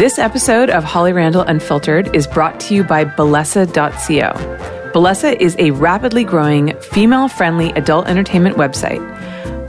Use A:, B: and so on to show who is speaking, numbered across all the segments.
A: This episode of Holly Randall Unfiltered is brought to you by Bellesa.co. Bellesa is a rapidly growing, female friendly adult entertainment website.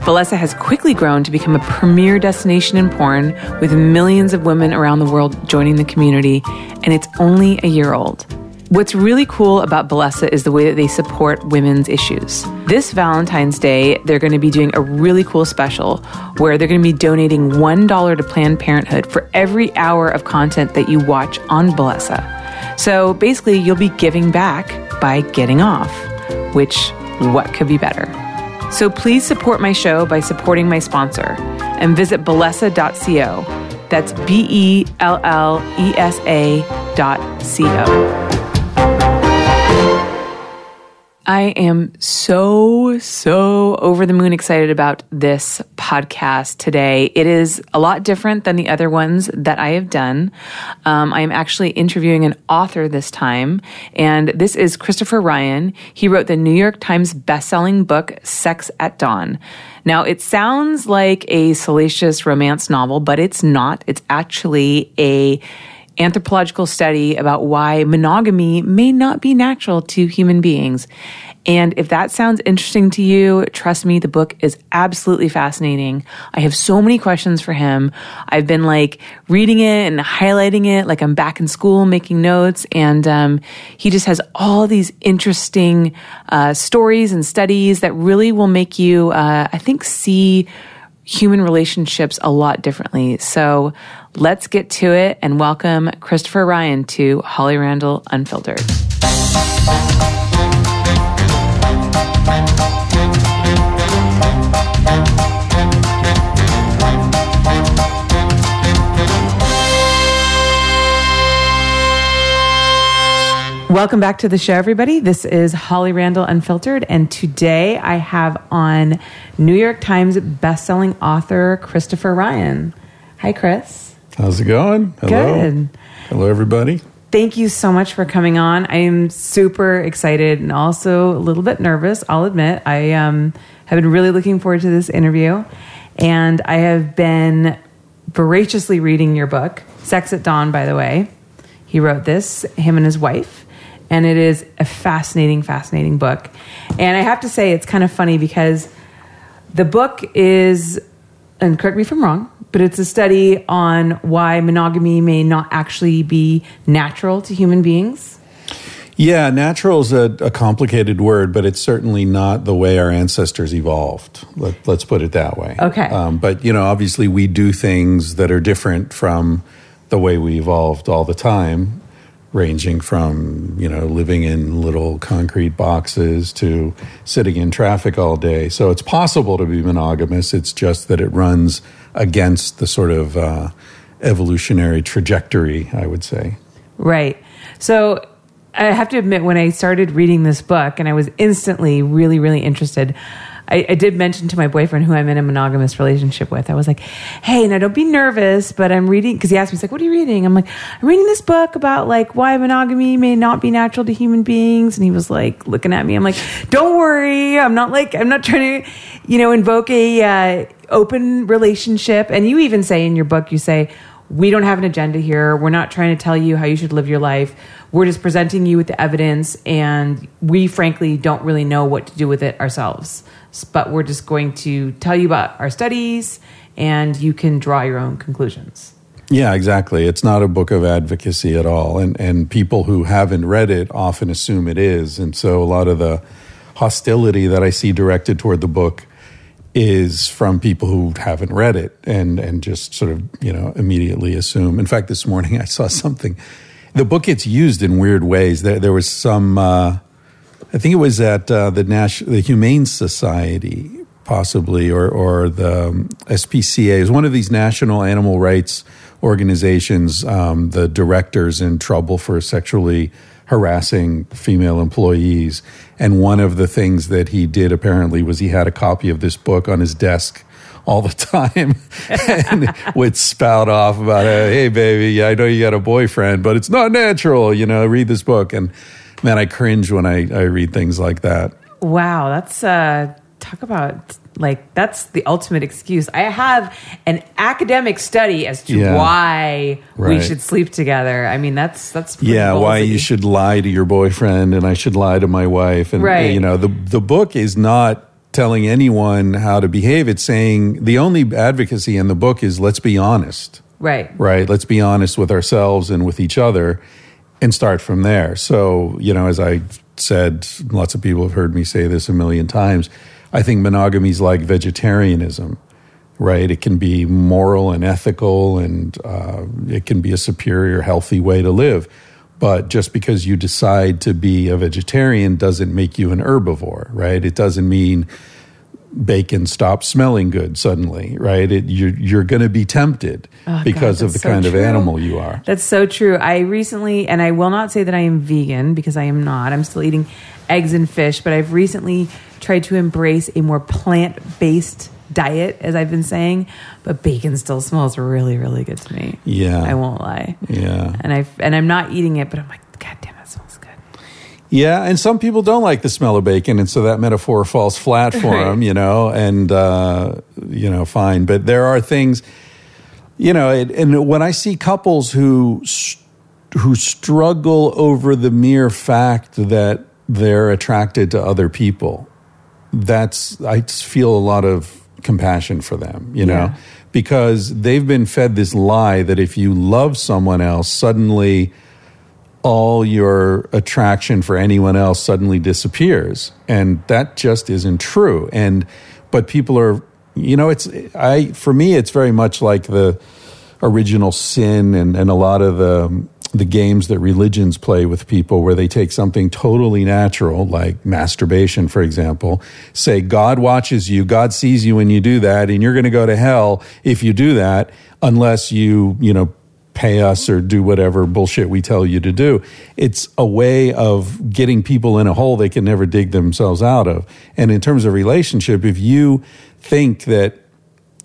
A: Bellesa has quickly grown to become a premier destination in porn with millions of women around the world joining the community, and it's only a year old. What's really cool about Bellesa is the way that they support women's issues. This Valentine's Day, they're going to be doing a really cool special where they're going to be donating $1 to Planned Parenthood for every hour of content that you watch on Bellesa. So basically, you'll be giving back by getting off, which what could be better? So please support my show by supporting my sponsor and visit bellesa.co. That's B E L L E S A dot C O. I am so, so over the moon excited about this podcast today. It is a lot different than the other ones that I have done. Um, I am actually interviewing an author this time, and this is Christopher Ryan. He wrote the New York Times bestselling book, Sex at Dawn. Now, it sounds like a salacious romance novel, but it's not. It's actually a anthropological study about why monogamy may not be natural to human beings. And if that sounds interesting to you, trust me, the book is absolutely fascinating. I have so many questions for him. I've been like reading it and highlighting it, like I'm back in school making notes. And um, he just has all these interesting uh, stories and studies that really will make you, uh, I think, see human relationships a lot differently. So let's get to it and welcome Christopher Ryan to Holly Randall Unfiltered. Welcome back to the show, everybody. This is Holly Randall Unfiltered, and today I have on New York Times bestselling author Christopher Ryan. Hi, Chris.
B: How's it going?
A: Hello. Good.
B: Hello, everybody.
A: Thank you so much for coming on. I am super excited and also a little bit nervous. I'll admit. I um, have been really looking forward to this interview, and I have been voraciously reading your book, Sex at Dawn. By the way, he wrote this. Him and his wife and it is a fascinating, fascinating book. And I have to say, it's kind of funny because the book is, and correct me if I'm wrong, but it's a study on why monogamy may not actually be natural to human beings.
B: Yeah, natural is a, a complicated word, but it's certainly not the way our ancestors evolved. Let, us put it that way.
A: Okay.
B: Um, but, you know, obviously we do things that are different from the way we evolved all the time ranging from you know living in little concrete boxes to sitting in traffic all day. So it's possible to be monogamous. It's just that it runs against the sort of uh, evolutionary trajectory, I would say.
A: Right. So I have to admit, when I started reading this book, and I was instantly really, really interested. I, I, did mention to my boyfriend who I'm in a monogamous relationship with. I was like, "Hey, now don't be nervous, but I'm reading." Because he asked me, "He's like, what are you reading?" I'm like, "I'm reading this book about like why monogamy may not be natural to human beings." And he was like, looking at me. I'm like, "Don't worry, I'm not like I'm not trying to, you know, invoke a uh, open relationship." And you even say in your book, you say, "We don't have an agenda here. We're not trying to tell you how you should live your life." We're just presenting you with the evidence, and we frankly don't really know what to do with it ourselves but we're just going to tell you about our studies and you can draw your own conclusions.
B: Yeah, exactly. It's not a book of advocacy at all. And, and people who haven't read it often assume it is. And so a lot of the hostility that I see directed toward the book is from people who haven't read it and, and just sort of, you know, immediately assume. In fact, this morning I saw something. The book gets used in weird ways. There, there was some. Uh, I think it was at uh, the Nash, the Humane Society, possibly, or or the um, SPCA. It was one of these national animal rights organizations. Um, the directors in trouble for sexually harassing female employees, and one of the things that he did apparently was he had a copy of this book on his desk all the time and would spout off about, hey, baby, I know you got a boyfriend, but it's not natural, you know, read this book. And man, I cringe when I, I read things like that.
A: Wow, that's uh, talk about like that's the ultimate excuse. I have an academic study as to
B: Yeah.
A: why we should sleep together. I mean, that's that's
B: yeah why you should lie to your boyfriend and i should lie to my wife and
A: Right.
B: you know the the book is not telling anyone how to behave it's saying the only advocacy in the book is let's be honest
A: right.
B: right let's be honest with ourselves and with each other and start from there. So you know as i said lots of people have heard me say this a million times i think monogamy is like vegetarianism right? It can be moral and ethical and uh, it can be a superior healthy way to live. But just because you decide to be a vegetarian doesn't make you an herbivore right? It doesn't mean bacon stops smelling good suddenly right it, you're, you're going to be tempted
A: Oh,
B: because
A: God,
B: of the
A: so
B: kind of animal you are
A: That's so true. I recently, and I will not say that I am vegan because I am not. I'm still eating eggs and fish, but I've recently tried to embrace a more plant based diet, as I've been saying. But bacon still smells really, really good to me.
B: Yeah.
A: I won't lie.
B: yeah
A: And I and I'm not eating it, but I'm like, God damn, it smells good.
B: Yeah, and some people don't like the smell of bacon, and so that metaphor falls flat for
A: Right.
B: them, you know, and, uh, you know, fine. But there are things, you know, it, and when I see couples who, who struggle over the mere fact that they're attracted to other people, that's, I feel a lot of compassion for them, you know,
A: Yeah.
B: because they've been fed this lie that if you love someone else, suddenly all your attraction for anyone else suddenly disappears. And that just isn't true. And but people are you know it's i for me it's very much like the original sin and, and a lot of the the games that religions play with people where they take something totally natural like masturbation for example say god watches you. God sees you when you do that and you're going to go to hell if you do that unless you you know pay us or do whatever bullshit we tell you to do. It's a way of getting people in a hole they can never dig themselves out of. And in terms of relationship, if you think that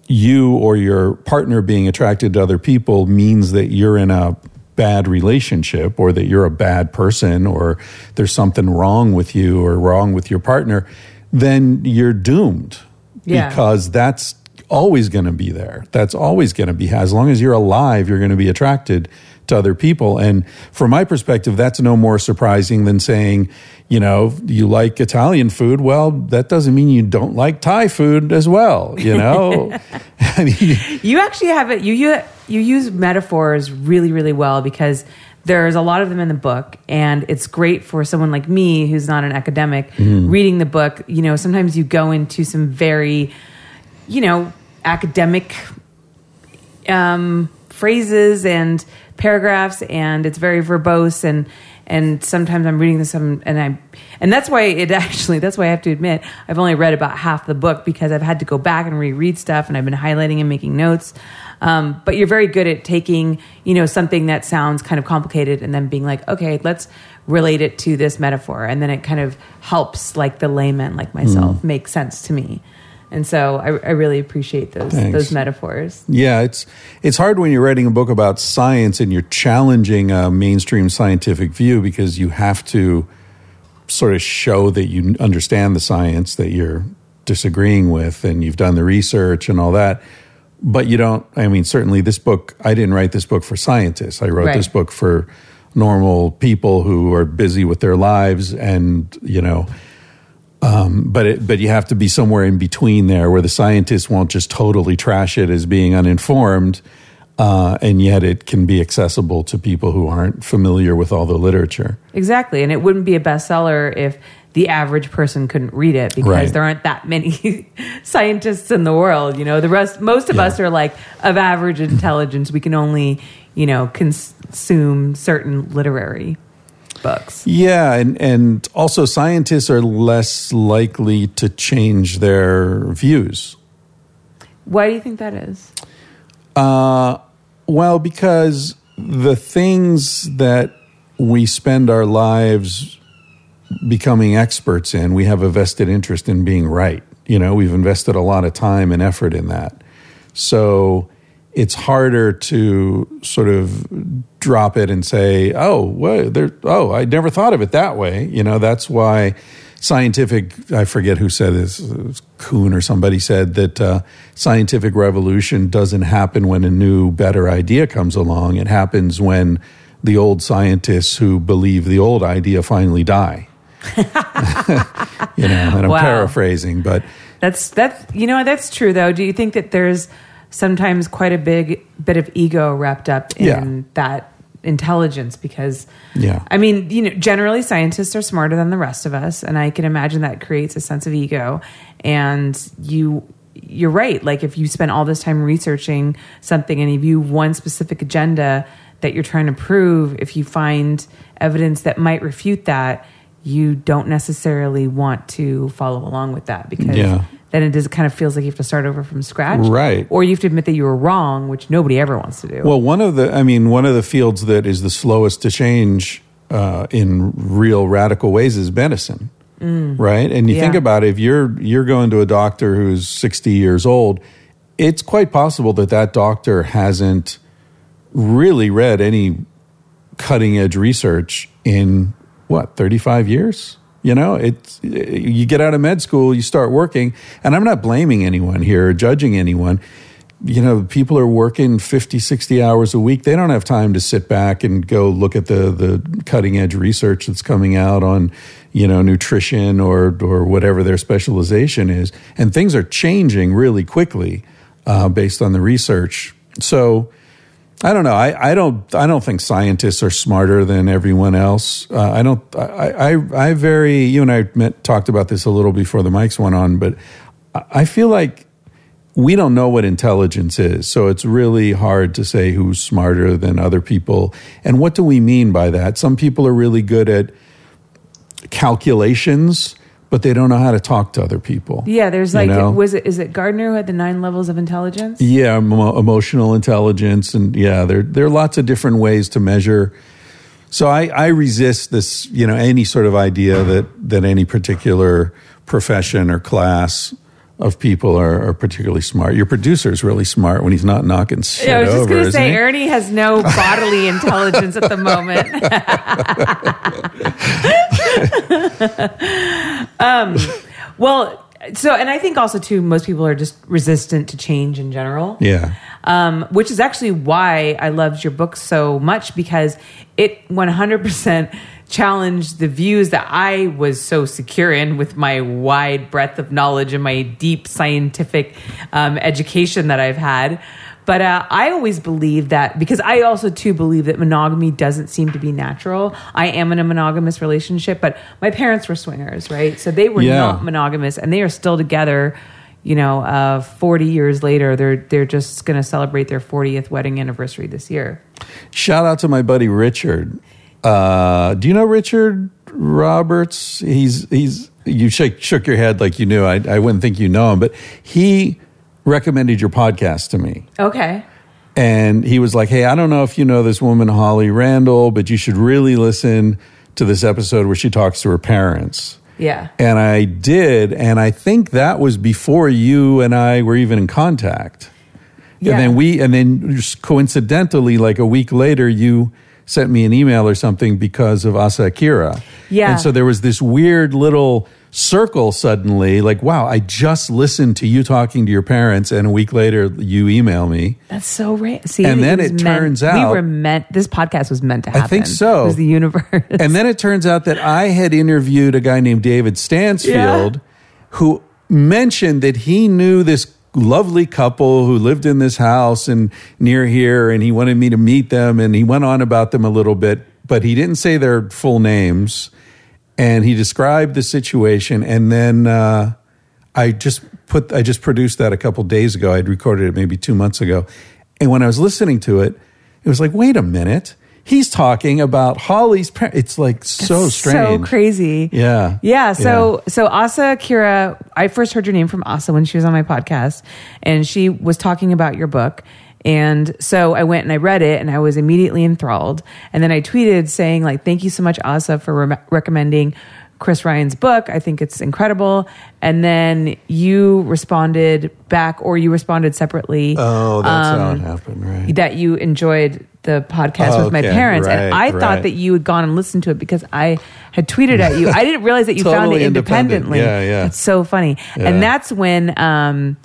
B: you or your partner being attracted to other people means that you're in a bad relationship or that you're a bad person or there's something wrong with you or wrong with your partner, then you're doomed
A: Yeah.
B: because that's always going to be there. That's always going to be. As long as you're alive, you're going to be attracted to other people. And from my perspective, that's no more surprising than saying, you know, you like Italian food. Well, that doesn't mean you don't like Thai food as well. You know, I mean,
A: You actually have it. You you you use metaphors really really well because there's a lot of them in the book, and it's great for someone like me who's not an academic mm-hmm. reading the book. You know, sometimes you go into some very, you know, academic um, phrases and paragraphs, and it's very verbose and and sometimes I'm reading this um, and I and that's why it actually that's why I have to admit I've only read about half the book because I've had to go back and reread stuff and I've been highlighting and making notes. Um, but you're very good at taking you know something that sounds kind of complicated and then being like okay let's relate it to this metaphor and then it kind of helps like the layman like myself make sense to me. And so I, I really appreciate those
B: Thanks.
A: those metaphors.
B: Yeah, it's it's hard when you're writing a book about science and you're challenging a mainstream scientific view because you have to sort of show that you understand the science that you're disagreeing with and you've done the research and all that. But you don't I mean certainly this book I didn't write this book for scientists. I wrote
A: Right.
B: this book for normal people who are busy with their lives and, you know, but it, but you have to be somewhere in between there where the scientists won't just totally trash it as being uninformed, uh, and yet it can be accessible to people who aren't familiar with all the literature.
A: Exactly. And it wouldn't be a bestseller if the average person couldn't read it because
B: Right.
A: there aren't that many scientists in the world. You know, the rest, most of
B: Yeah.
A: us are like of average intelligence. We can only, you know, consume certain literary books.
B: Yeah, and and also scientists are less likely to change their views.
A: Why do you think that is?
B: Uh, well, because the things that we spend our lives becoming experts in, we have a vested interest in being right. You know, we've invested a lot of time and effort in that. So it's harder to sort of drop it and say, "Oh, well, there. Oh, I never thought of it that way." You know, that's why scientific, I forget who said this, it was Kuhn or somebody said that uh, scientific revolution doesn't happen when a new, better idea comes along. It happens when the old scientists who believe the old idea finally die. you know, and I'm
A: Wow.
B: paraphrasing, but
A: That's that's you know that's true though. Do you think that there's sometimes quite a big bit of ego wrapped up in
B: Yeah.
A: that intelligence? Because
B: Yeah.
A: I mean, you know, generally scientists are smarter than the rest of us, and I can imagine that creates a sense of ego. And you you're right. Like if you spend all this time researching something and if you have one specific agenda that you're trying to prove, if you find evidence that might refute that, you don't necessarily want to follow along with that because
B: Yeah.
A: Then it just kind of feels like you have to start over from scratch.
B: Right.
A: Or you have to admit that you were wrong, which nobody ever wants to do.
B: Well, one of the, I mean, one of the fields that is the slowest to change uh, in real radical ways is medicine, right? And you
A: Yeah.
B: think about it, if you're you're going to a doctor who's sixty years old, it's quite possible that that doctor hasn't really read any cutting edge research in what 35 years you know it's you get out of med school you start working and i'm not blaming anyone here or judging anyone. You know people are working 50 60 hours a week. They don't have time to sit back and go look at the the cutting edge research that's coming out on you know nutrition or or whatever their specialization is. And things are changing really quickly uh, based on the research. So I don't know. I, I don't. I don't think scientists are smarter than everyone else. Uh, I don't. I, I. I very. You and I met, talked about this a little before the mics went on, but I I feel like we don't know what intelligence is. So it's really hard to say who's smarter than other people. And what do we mean by that? Some people are really good at calculations, but they don't know how to talk to other people.
A: yeah, there's like
B: know?
A: was it is it Gardner who had the nine levels of intelligence?
B: Yeah, emo- emotional intelligence, and yeah, there there are lots of different ways to measure. So I, I resist this, you know, any sort of idea that that any particular profession or class of people are, are particularly smart. Your producer is really smart when he's not knocking shit
A: Yeah, I was just going to say? Ernie has no bodily intelligence at the moment. um, well, so, and I think also, too, most people are just resistant to change in general.
B: Yeah,
A: Um, which is actually why I loved your book so much because it 100% challenged the views that I was so secure in with my wide breadth of knowledge and my deep scientific um, education that I've had. But uh, I always believe that because I also too believe that monogamy doesn't seem to be natural. I am in a monogamous relationship, but my parents were swingers, right? So they were
B: Yeah.
A: not monogamous, and they are still together. You know, uh, forty years later, they're they're just going to celebrate their fortieth wedding anniversary this year.
B: shout out to my buddy Richard. Uh, do you know Richard Roberts? He's he's you shake, shook your head like you knew. I I wouldn't think you know him, but he recommended your podcast to me.
A: Okay.
B: and he was like, "Hey, I don't know if you know this woman Holly Randall, but you should really listen to this episode where she talks to her parents."
A: Yeah.
B: And I did, and I think that was before you and I were even in contact.
A: Yeah.
B: And then we, and then just coincidentally, like a week later, you sent me an email or something because of Asa Akira.
A: Yeah.
B: And so there was this weird little circle suddenly, like, wow, I just listened to you talking to your parents, and a week later, you email me.
A: That's so rare. See,
B: And then
A: was
B: it
A: meant-
B: turns
A: we were meant. This podcast was meant to happen.
B: I think so.
A: It was the universe.
B: And then it turns out that I had interviewed a guy named David Stansfield who mentioned that he knew this lovely couple who lived in this house and near here and he wanted me to meet them and he went on about them a little bit but he didn't say their full names and he described the situation and then uh, I just put I just produced that a couple days ago I'd recorded it maybe 2 months ago and when I was listening to it it was like wait a minute he's talking about Holly's par- it's like so strange
A: So crazy.
B: Yeah.
A: Yeah. So so Asa Akira, I first heard your name from Asa when she was on my podcast, and she was talking about your book. And so I went and I read it, and I was immediately enthralled. And then I tweeted saying like, "Thank you so much, Asa, for re- recommending." Chris Ryan's book. I think it's incredible. And then you responded back, or you responded separately.
B: Oh, that's um, how it happened, right?
A: That you enjoyed the podcast
B: oh,
A: with my
B: okay.
A: parents,
B: right,
A: and I
B: right.
A: thought that you had gone and listened to it because I had tweeted at you. I didn't realize that you
B: totally
A: found it
B: independent.
A: independently.
B: Yeah, yeah.
A: That's so funny.
B: Yeah.
A: And that's when. Um,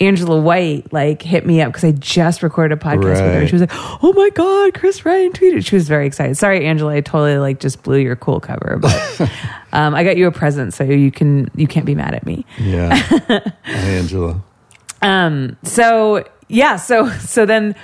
A: Angela White like hit me up because I just recorded a podcast with her. She was like, "Oh my god, Chris Ryan tweeted." She was very excited. Sorry, Angela, I totally like just blew your cool cover, but um, I got you a present, so you can you can't be mad at me.
B: Yeah. Hi, Angela.
A: Um, so yeah, so so then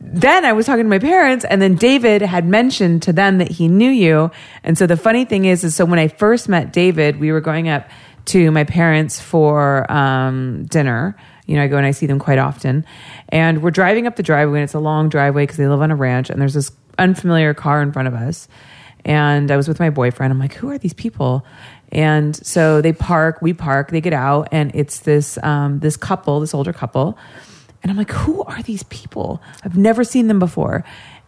A: then I was talking to my parents, and then David had mentioned to them that he knew you. And so the funny thing is, is so when I first met David, we were going up to my parents for um, dinner. You know, I go and I see them quite often, and we're driving up the driveway, and it's a long driveway because they live on a ranch, and there's this unfamiliar car in front of us. And I was with my boyfriend. I'm like, who are these people? And so they park, we park, they get out, and it's this um, this couple, this older couple. And I'm like, who are these people? I've never seen them before.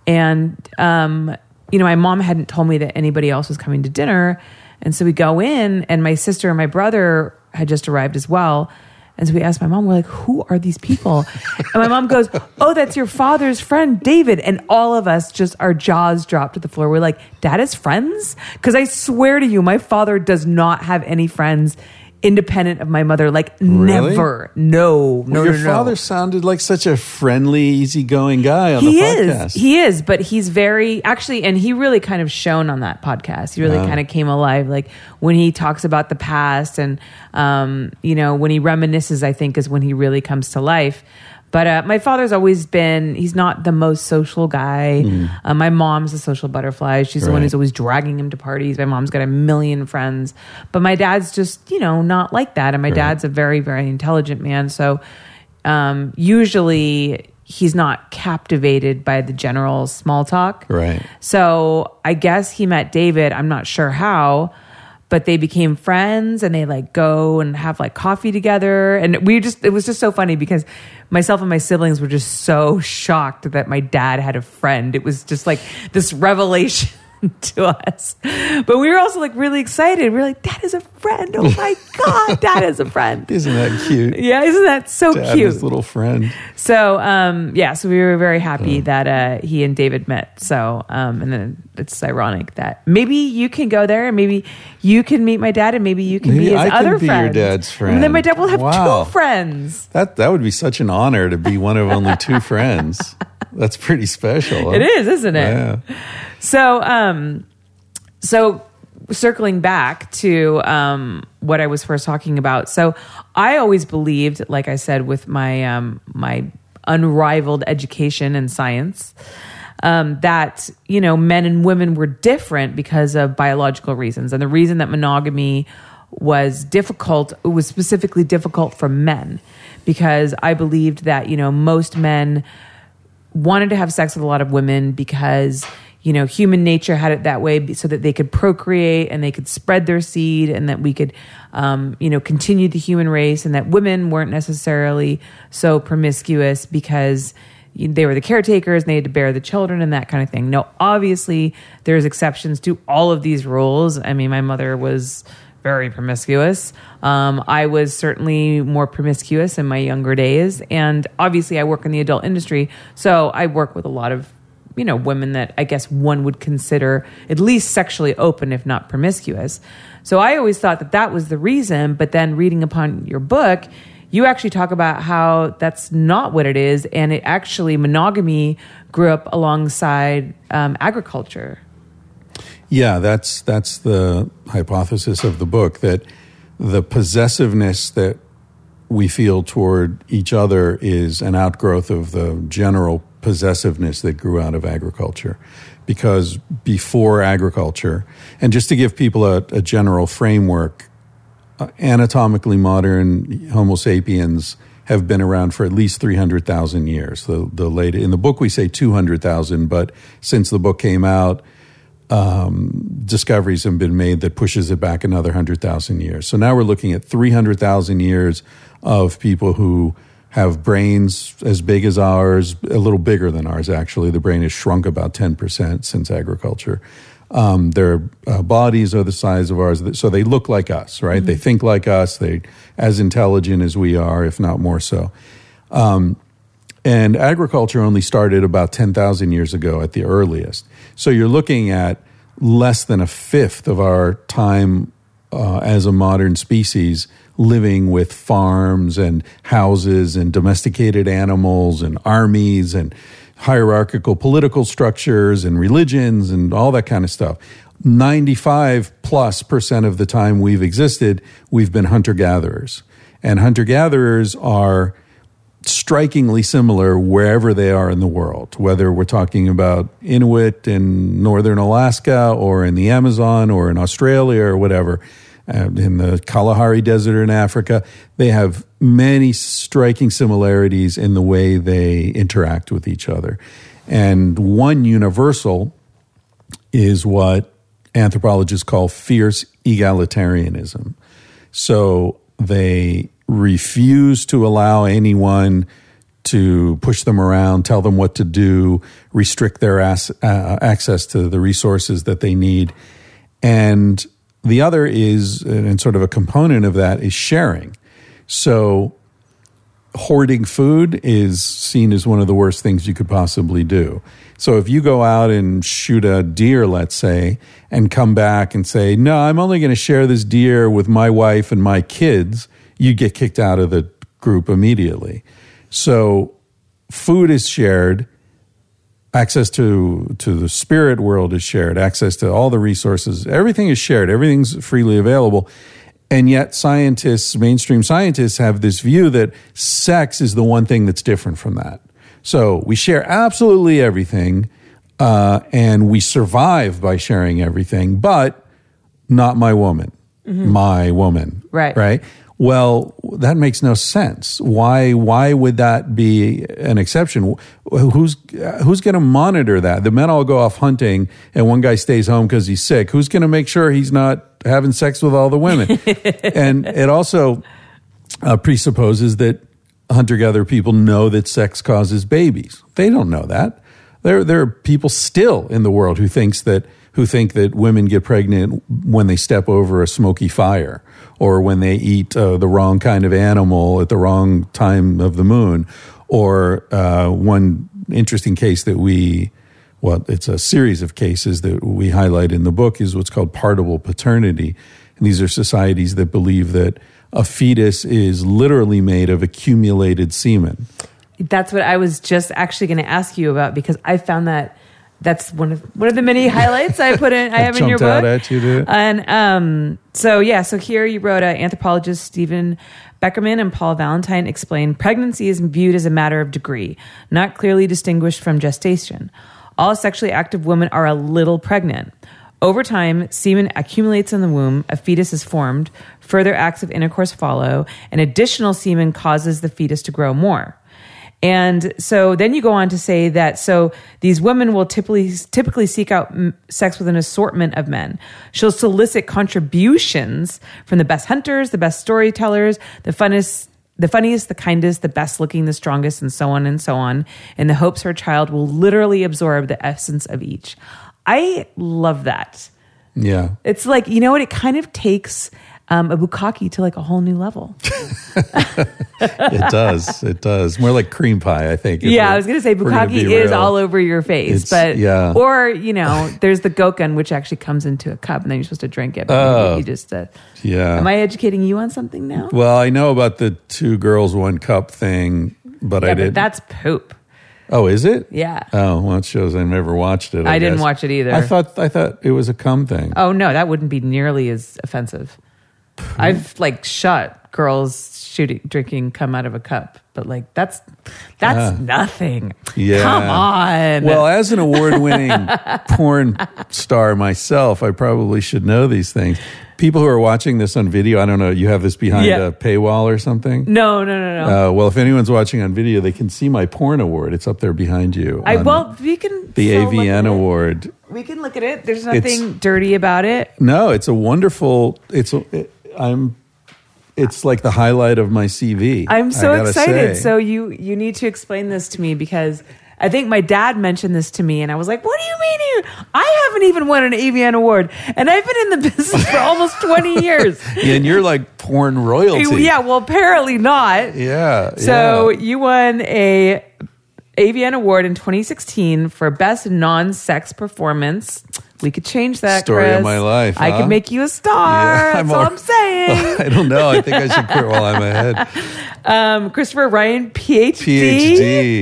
A: And, um, you know, my mom hadn't told me that anybody else was coming to dinner. And so we go in, and my sister and my brother had just arrived as well. And so we asked my mom, we're like, who are these people? And my mom goes, oh, that's your father's friend, David. And all of us just, our jaws dropped to the floor. We're like, dad is friends? Because I swear to you, my father does not have any friends independent of my mother. Like,
B: Really?
A: never. No, no,
B: Your
A: no, no.
B: father sounded like such a friendly, easygoing guy on
A: he
B: the
A: is
B: podcast.
A: he is but he's very actually and he really kind of shone on that podcast he really
B: Wow.
A: kind of came alive like when he talks about the past and um, you know when he reminisces i think is when he really comes to life but uh, my father's always been he's not the most social guy. Uh, my mom's a social butterfly. She's the one. Who's always dragging him to parties. My mom's got a million friends. But my dad's just you know not like that. And my dad's a very very intelligent man. So um, usually he's not captivated by the general small talk.
B: Right.
A: So I guess he met David. I'm not sure how, but they became friends and they like go and have like coffee together. And we just, it was just so funny because myself and my siblings were just so shocked that my dad had a friend. It was just like this revelation. To us, but we were also like really excited. we are like, "Dad is a friend! Oh my god, Dad is a friend!"
B: Isn't that cute?
A: Yeah, isn't that so
B: have
A: cute?
B: his little friend.
A: So um, yeah, so we were very happy that uh, he and David met. So um, and then it's ironic that maybe you can go there and maybe you can meet my dad and maybe you can be his
B: I can
A: other
B: be your dad's friend.
A: And then my dad will have
B: Wow.
A: two friends.
B: That that would be such an honor to be one of only two friends. That's pretty special.
A: It is, isn't it?
B: Yeah.
A: So um, so circling back to um, what I was first talking about. So I always believed, like I said, with my um, my unrivaled education and science. Um, that you know men and women were different because of biological reasons. And the reason that monogamy was difficult it was specifically difficult for men because i believed that you know most men wanted to have sex with a lot of women because you know human nature had it that way so that they could procreate and they could spread their seed and that we could um, you know continue the human race and that women weren't necessarily so promiscuous because they were the caretakers and they had to bear the children and that kind of thing no obviously there's exceptions to all of these rules i mean my mother was very promiscuous. Um, I was certainly more promiscuous in my younger days, and obviously, I work in the adult industry, so I work with a lot of you know women that I guess one would consider at least sexually open, if not promiscuous. So I always thought that that was the reason, but then reading upon your book. You actually talk about how that's not what it is, and it actually monogamy grew up alongside um, agriculture.
B: Yeah, that's that's the hypothesis of the book that the possessiveness that we feel toward each other is an outgrowth of the general possessiveness that grew out of agriculture. Because before agriculture, and just to give people a, a general framework, anatomically modern Homo sapiens have been around for at least 300,000 years. The, the late, in the book, we say 200,000, but since the book came out, um, discoveries have been made that pushes it back another 100,000 years. So now we're looking at 300,000 years of people who have brains as big as ours, a little bigger than ours, actually. The brain has shrunk about 10% since agriculture. Um, their uh, bodies are the size of ours, so they look like us, right? They think like us. They as intelligent as we are, if not more so. Um, and agriculture only started about 10,000 years ago at the earliest. So you're looking at less than a fifth of our time uh, as a modern species living with farms and houses and domesticated animals and armies and hierarchical political structures and religions and all that kind of stuff. 95 plus percent of the time we've existed, we've been hunter gatherers. And hunter gatherers are strikingly similar wherever they are in the world, whether we're talking about Inuit in northern Alaska or in the Amazon or in Australia or whatever, uh, in the Kalahari Desert in Africa. They have many striking similarities in the way they interact with each other. And one universal is what anthropologists call fierce egalitarianism. So they refuse to allow anyone to push them around, tell them what to do, restrict their ass, uh, access to the resources that they need. And the other is, uh, and sort of a component of that, is sharing. So hoarding food is seen as one of the worst things you could possibly do. So if you go out and shoot a deer, let's say, and come back and say, no, I'm only going to share this deer with my wife and my kids, you get kicked out of the group immediately. So food is shared, access to to the spirit world is shared, access to all the resources, everything is shared, everything's freely available. And yet scientists, mainstream scientists have this view that sex is the one thing that's different from that. So we share absolutely everything, uh, and we survive by sharing everything, but not my woman, mm-hmm. my woman.
A: Right.
B: Right. Well, that makes no sense. Why? Why would that be an exception? Who's who's going to monitor that? The men all go off hunting, and one guy stays home because he's sick. Who's going to make sure he's not having sex with all the women? and it also uh, presupposes that hunter-gatherer people know that sex causes babies. They don't know that. There, there are people still in the world who thinks that who think that women get pregnant when they step over a smoky fire or when they eat uh, the wrong kind of animal at the wrong time of the moon. Or uh, one interesting case that we, well, it's a series of cases that we highlight in the book is what's called partible paternity. And these are societies that believe that a fetus is literally made of accumulated semen.
A: That's what I was just actually going to ask you about because I found that that's one of one of the many highlights I put in. I have in your book.
B: At you,
A: and um, so yeah, so here you wrote uh, anthropologist Stephen Beckerman and Paul Valentine explain pregnancy is viewed as a matter of degree, not clearly distinguished from gestation. All sexually active women are a little pregnant. Over time, semen accumulates in the womb, a fetus is formed, further acts of intercourse follow, and additional semen causes the fetus to grow more. And so then you go on to say that so these women will typically typically seek out sex with an assortment of men. She'll solicit contributions from the best hunters, the best storytellers, the funnest the funniest, the kindest, the best looking, the strongest, and so on and so on, in the hopes her child will literally absorb the essence of each. I love that.
B: Yeah.
A: It's like, you know what? It kind of takes um, a bukkake to like a whole new level.
B: it does. It does. More like cream pie, I think.
A: Yeah, I was going to say bukkake is all over your face, it's, but yeah. Or you know, there's the gokkun, which actually comes into a cup, and then you're supposed to drink it. But oh, you just uh,
B: yeah.
A: Am I educating you on something now?
B: Well, I know about the two girls, one cup thing, but
A: yeah,
B: I didn't.
A: that's poop.
B: Oh, is it?
A: Yeah.
B: Oh, well, it shows I never watched it. I,
A: I didn't watch it either.
B: I thought I thought it was a cum thing.
A: Oh no, that wouldn't be nearly as offensive. I've like shot girls shooting drinking come out of a cup, but like that's that's uh, nothing.
B: Yeah.
A: Come on.
B: Well, as an award-winning porn star myself, I probably should know these things. People who are watching this on video, I don't know, you have this behind yeah. a paywall or something?
A: No, no, no, no.
B: Uh, well, if anyone's watching on video, they can see my porn award. It's up there behind you.
A: I well, we can
B: the AVN award.
A: We can look at it. There's nothing it's, dirty about it.
B: No, it's a wonderful. It's a, it, I'm it's like the highlight of my CV.
A: I'm so excited. Say. So you you need to explain this to me because I think my dad mentioned this to me, and I was like, "What do you mean? You? I haven't even won an AVN award, and I've been in the business for almost twenty years."
B: Yeah, and you're like porn royalty.
A: yeah, well, apparently not.
B: Yeah.
A: So
B: yeah.
A: you won a AVN award in 2016 for best non-sex performance. We could change that.
B: Story of my life,
A: I
B: huh?
A: could make you a star.
B: Yeah,
A: That's
B: I'm
A: all
B: al-
A: I'm saying.
B: I don't know. I think I should quit while I'm ahead.
A: um, Christopher Ryan, PhD.
B: PhD,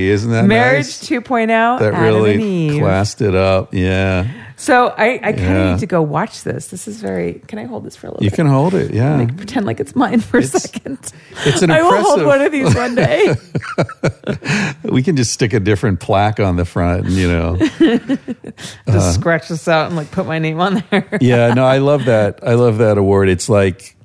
B: isn't that
A: Marriage
B: nice?
A: 2.0.
B: That
A: Adam
B: really classed it up. Yeah.
A: So I, I kind of
B: Yeah.
A: need to go watch this. This is very. Can I hold this for a little bit?
B: You
A: bit?
B: can hold it. Yeah.
A: Pretend like it's mine for a second.
B: it's an
A: I will hold one of these one day.
B: We can just stick a different plaque on the front, and, you know.
A: Just scratch this out and like put my name on there.
B: yeah, no, I love that. I love that award. It's like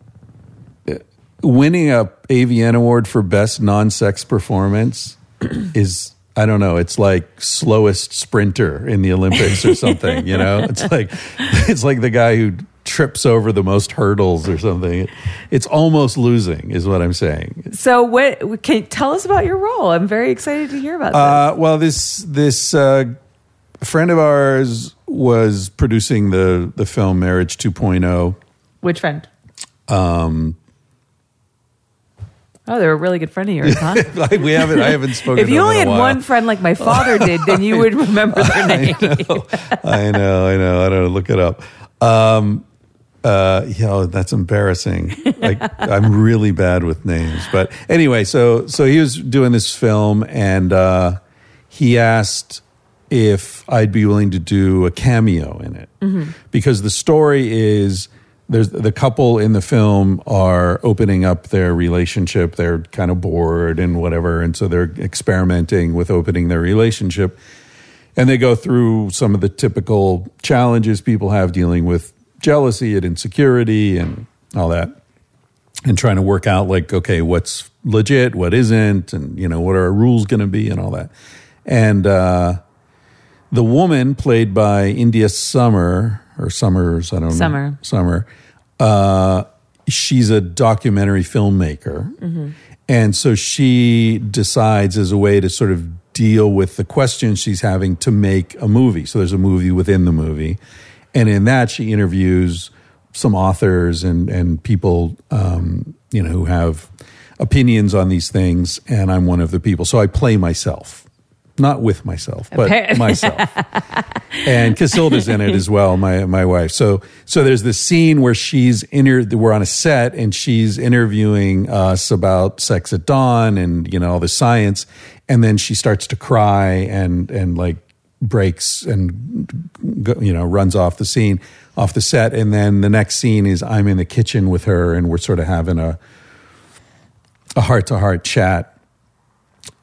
B: uh, winning a AVN award for best non-sex performance is I don't know, it's like slowest sprinter in the Olympics or something, you know? It's like it's like the guy who trips over the most hurdles or something. It's almost losing is what I'm saying.
A: So what? Can tell us about your role? I'm very excited to hear about this.
B: Uh, well, this this uh, friend of ours was producing the the film Marriage oh. 2.0
A: Which friend? Um. Oh, they're a really good friend of yours, huh?
B: Like we haven't. I haven't spoken.
A: if you only had one friend like my father did, then you would remember their name.
B: I know. I know. I don't know. Look it up. Um, uh, yeah, that's embarrassing. Like I'm really bad with names. But anyway, so so he was doing this film, and uh, he asked if I'd be willing to do a cameo in it because the story is there's the couple in the film are opening up their relationship. They're kind of bored and whatever, and so they're experimenting with opening their relationship. And they go through some of the typical challenges people have dealing with jealousy and insecurity and all that and trying to work out like okay what's legit what isn't and you know what are our rules going to be and all that. And uh, the woman played by india summer or summers i don't
A: Summer.
B: know. Summer. Summer. uh, she's a documentary filmmaker. And so she decides as a way to sort of deal with the questions she's having to make a movie. So there's a movie within the movie. And in that she interviews some authors and and people um, you know who have opinions on these things. And i'm one of the people. So i play myself not with myself but
A: Appar-
B: myself. And Casilda's in it as well, my my wife. So so there's this scene where she's inter we're on a set and she's interviewing us about sex at dawn and you know all the science, and then she starts to cry and and like breaks and you know runs off the scene off the set, and then the next scene is I'm in the kitchen with her and we're sort of having a a heart to heart chat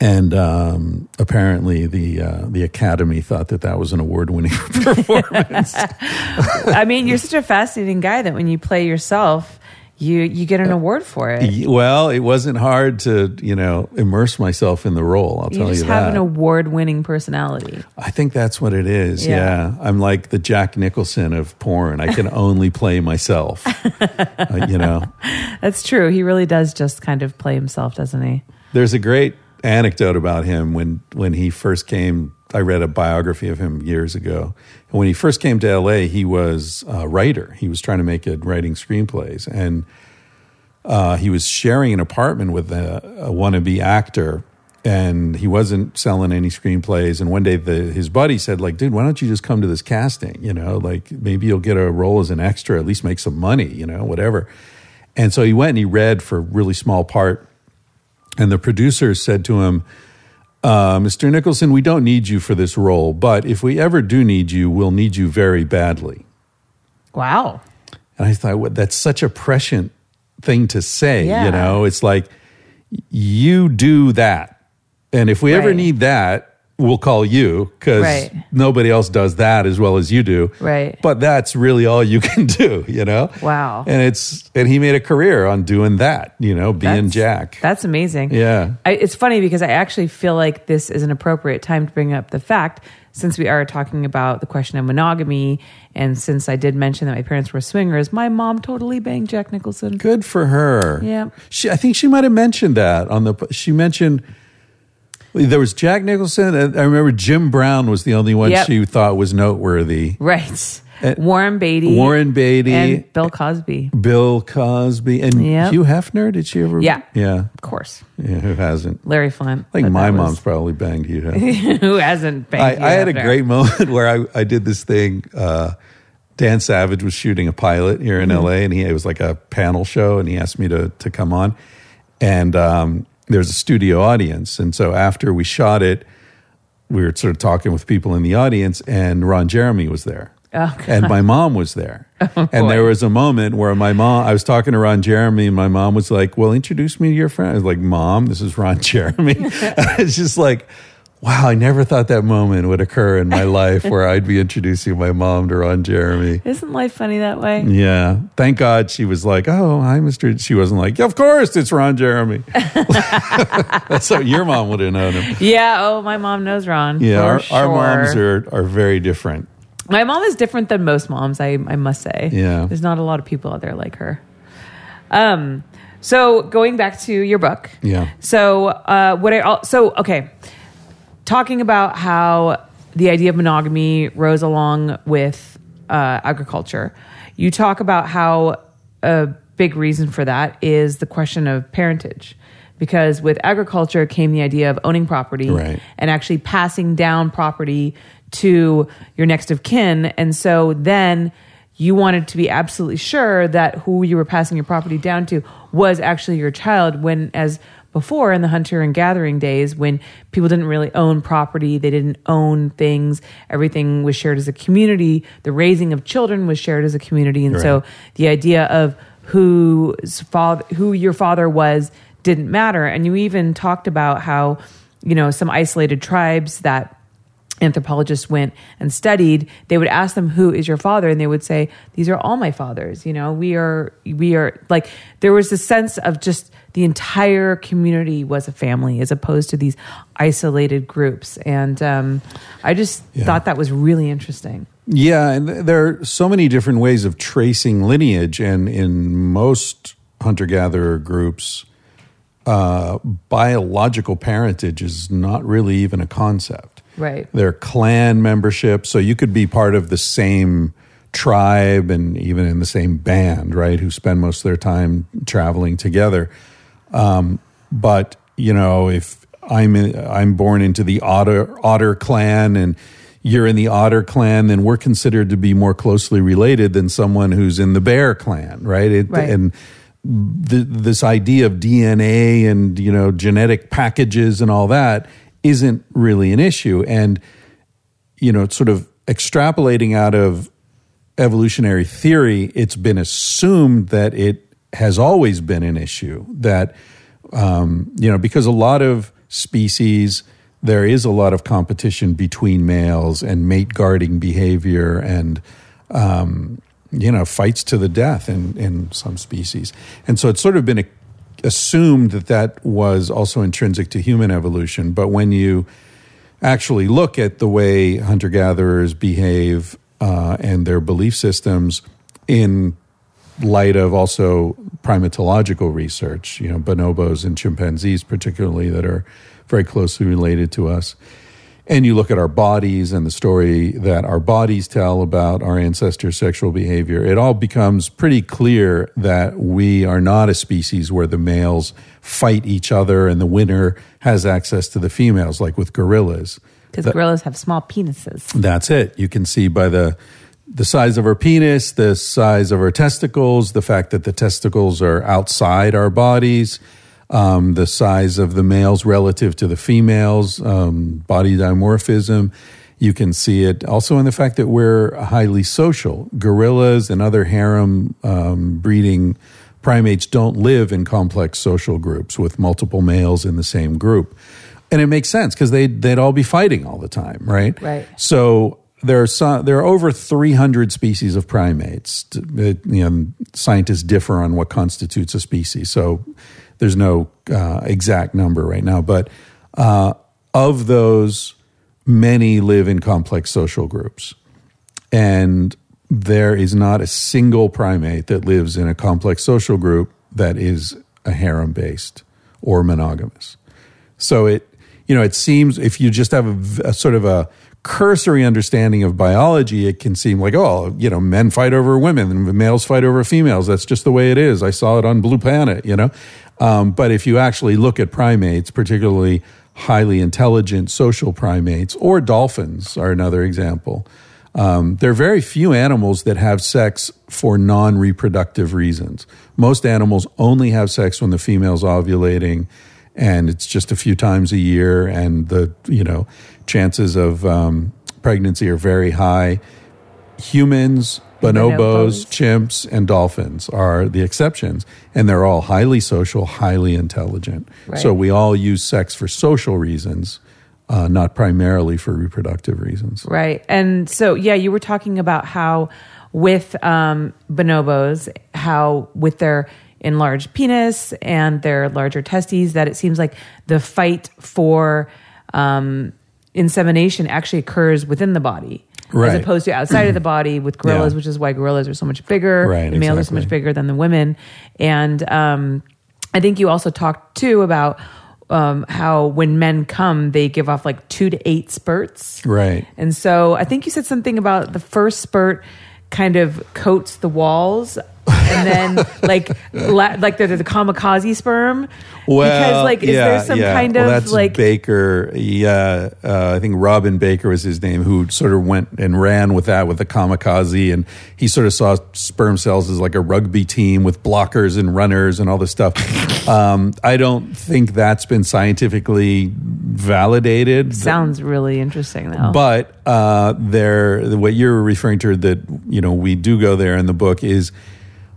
B: and um, apparently the uh, the Academy thought that that was an award winning performance.
A: I mean, you're such a fascinating guy that when you play yourself, you you get an award for it.
B: well, it wasn't hard to you know immerse myself in the role. I'll tell
A: You
B: tell
A: just
B: you
A: have an award-winning personality.
B: I think that's what it is.
A: Yeah.
B: Yeah. I'm like the Jack Nicholson of porn. I can only play myself. Uh, you know,
A: That's true. He really does just kind of play himself, doesn't he?
B: there's a great anecdote about him when when he first came. I read a biography of him years ago. And when he first came to LA, he was a writer. He was trying to make it writing screenplays, and uh, he was sharing an apartment with a, a wannabe actor. And he wasn't selling any screenplays. And one day, the, his buddy said, "Like, dude, why don't you just come to this casting? You know, like maybe you'll get a role as an extra, at least make some money. You know, whatever." And so he went and he read for a really small part and the producer said to him, uh, Mr. Nicholson, we don't need you for this role, but if we ever do need you, we'll need you very badly.
A: Wow.
B: And I thought, well, that's such a prescient thing to say.
A: Yeah.
B: You know, it's like, you do that. And if we ever need that, we'll call you because
A: Right.
B: nobody else does that as well as you do.
A: Right.
B: But that's really all you can do, you know?
A: Wow.
B: And it's, and he made a career on doing that, you know, being
A: That's-
B: Jack.
A: That's amazing.
B: Yeah.
A: I, it's funny because I actually feel like this is an appropriate time to bring up the fact, since we are talking about the question of monogamy, and since I did mention that my parents were swingers, my mom totally banged Jack Nicholson.
B: Good for her.
A: Yeah.
B: She, I think she might have mentioned that on the. She mentioned There was Jack Nicholson. and I remember Jim Brown was the only one
A: Yep.
B: she thought was noteworthy.
A: Right. Warren Beatty.
B: Warren Beatty,
A: and Bill Cosby.
B: Bill Cosby, and
A: Yep.
B: Hugh Hefner. Did she ever?
A: Yeah.
B: yeah,
A: Of course.
B: yeah. Who hasn't?
A: Larry Flynt.
B: I think my mom's
A: was-
B: probably banged Hugh Hefner.
A: who hasn't been
B: I, I had a great moment where I, I did this thing. Uh, Dan Savage was shooting a pilot here in LA, and he it was like a panel show, and he asked me to to come on. And um, there's a studio audience, and so after we shot it, we were sort of talking with people in the audience, and Ron Jeremy was there. and my mom was there. Oh, and there was a moment where my mom, I was talking to Ron Jeremy, and my mom was like, Well, introduce me to your friend. I was like, Mom, this is Ron Jeremy. it's just like, wow, I never thought that moment would occur in my life where I'd be introducing my mom to Ron Jeremy.
A: Isn't life funny that way?
B: Yeah. Thank God she was like, Oh, hi, Mr. She wasn't like, Of course it's Ron Jeremy. That's how your mom would have known him.
A: Yeah. Oh, my mom knows Ron.
B: Yeah. Our,
A: sure.
B: our moms are, are very different.
A: My mom is different than most moms. I I must say.
B: Yeah.
A: There's not a lot of people out there like her. Um. So going back to your book.
B: Yeah.
A: So uh, what I so okay, talking about how the idea of monogamy rose along with uh, agriculture. You talk about how a big reason for that is the question of parentage. Because with agriculture came the idea of owning property
B: Right.
A: and actually passing down property to your next of kin. And so then you wanted to be absolutely sure that who you were passing your property down to was actually your child when as before in the hunter and gathering days when people didn't really own property they didn't own things everything was shared as a community the raising of children was shared as a community. And so the idea of whose father who your father was didn't matter. And you even talked about how you know some isolated tribes that anthropologists went and studied they would ask them who is your father? And they would say these are all my fathers. You know we are we are like there was a sense of just the entire community was a family as opposed to these isolated groups and um, i just
B: Yeah.
A: thought that was really interesting
B: Yeah, and there are so many different ways of tracing lineage, and in most hunter gatherer groups, uh, biological parentage is not really even a concept.
A: right
B: They're clan membership, so you could be part of the same tribe and even in the same band, right? Who spend most of their time traveling together. Um, but you know, if I'm in, I'm born into the otter otter clan and you're in the otter clan, then we're considered to be more closely related than someone who's in the bear clan, right? It,
A: Right.
B: And th this idea of DNA and you know genetic packages and all that isn't really an issue, and you know, sort of extrapolating out of evolutionary theory, it's been assumed that it has always been an issue. That um, you know, because a lot of species, there is a lot of competition between males and mate guarding behavior and um, you know fights to the death in in some species, and so it's sort of been a, assumed that that was also intrinsic to human evolution. But when you actually look at the way hunter gatherers behave uh, and their belief systems in light of also primatological research, you know, bonobos and chimpanzees, particularly, that are very closely related to us. And you look at our bodies and the story that our bodies tell about our ancestors' sexual behavior, it all becomes pretty clear that we are not a species where the males fight each other and the winner has access to the females, like with gorillas.
A: because gorillas have small penises
B: That's it. You can see by the the size of our penis, the size of our testicles, the fact that the testicles are outside our bodies, um, the size of the males relative to the females, um, body dimorphism. You can see it also in the fact that we're highly social. Gorillas and other harem um, breeding primates don't live in complex social groups with multiple males in the same group. And it makes sense because they'd, they'd all be fighting all the time, right?
A: Right.
B: So there are some, there are over 300 species of primates. It, you know, scientists differ on what constitutes a species. So there's no uh, exact number right now, but uh, of those, many live in complex social groups, and there is not a single primate that lives in a complex social group that is a harem based or monogamous. So it you know, it seems if you just have a sort of a cursory understanding of biology, it can seem like, oh, you know, men fight over women and males fight over females. That's just the way it is. I saw it on Blue Planet, you know. Um, but if you actually look at primates, particularly highly intelligent social primates, or dolphins are another example. Um, there are very few animals that have sex for non reproductive reasons. Most animals only have sex when the female's ovulating, and it's just a few times a year, and the you know chances of um, pregnancy are very high. Humans, bonobos,
A: Bonobos.
B: chimps, and dolphins are the exceptions, and they're all highly social, highly intelligent.
A: Right.
B: So we all use sex for social reasons, uh, not primarily for reproductive reasons.
A: Right. And so, yeah, you were talking about how with um, bonobos, how with their enlarged penis and their larger testes, that it seems like the fight for um, insemination actually occurs within the body.
B: Right.
A: As opposed to outside of the body with gorillas,
B: Yeah.
A: which is why gorillas are so much bigger.
B: Right,
A: the males are so much bigger than the women. And um, I think you also talked too about um, how when men come, they give off like two to eight spurts.
B: Right.
A: And so I think you said something about the first spurt kind of coats the walls. And then like la- like the, the kamikaze sperm because like is there some kind
B: well,
A: of like
B: Baker? Yeah, uh, I think Robin Baker was his name, who sort of went and ran with that with the kamikaze, and he sort of saw sperm cells as like a rugby team with blockers and runners and all this stuff. um, I don't think that's been scientifically validated.
A: sounds really interesting though
B: But uh, there, what you're referring to that you know we do go there in the book is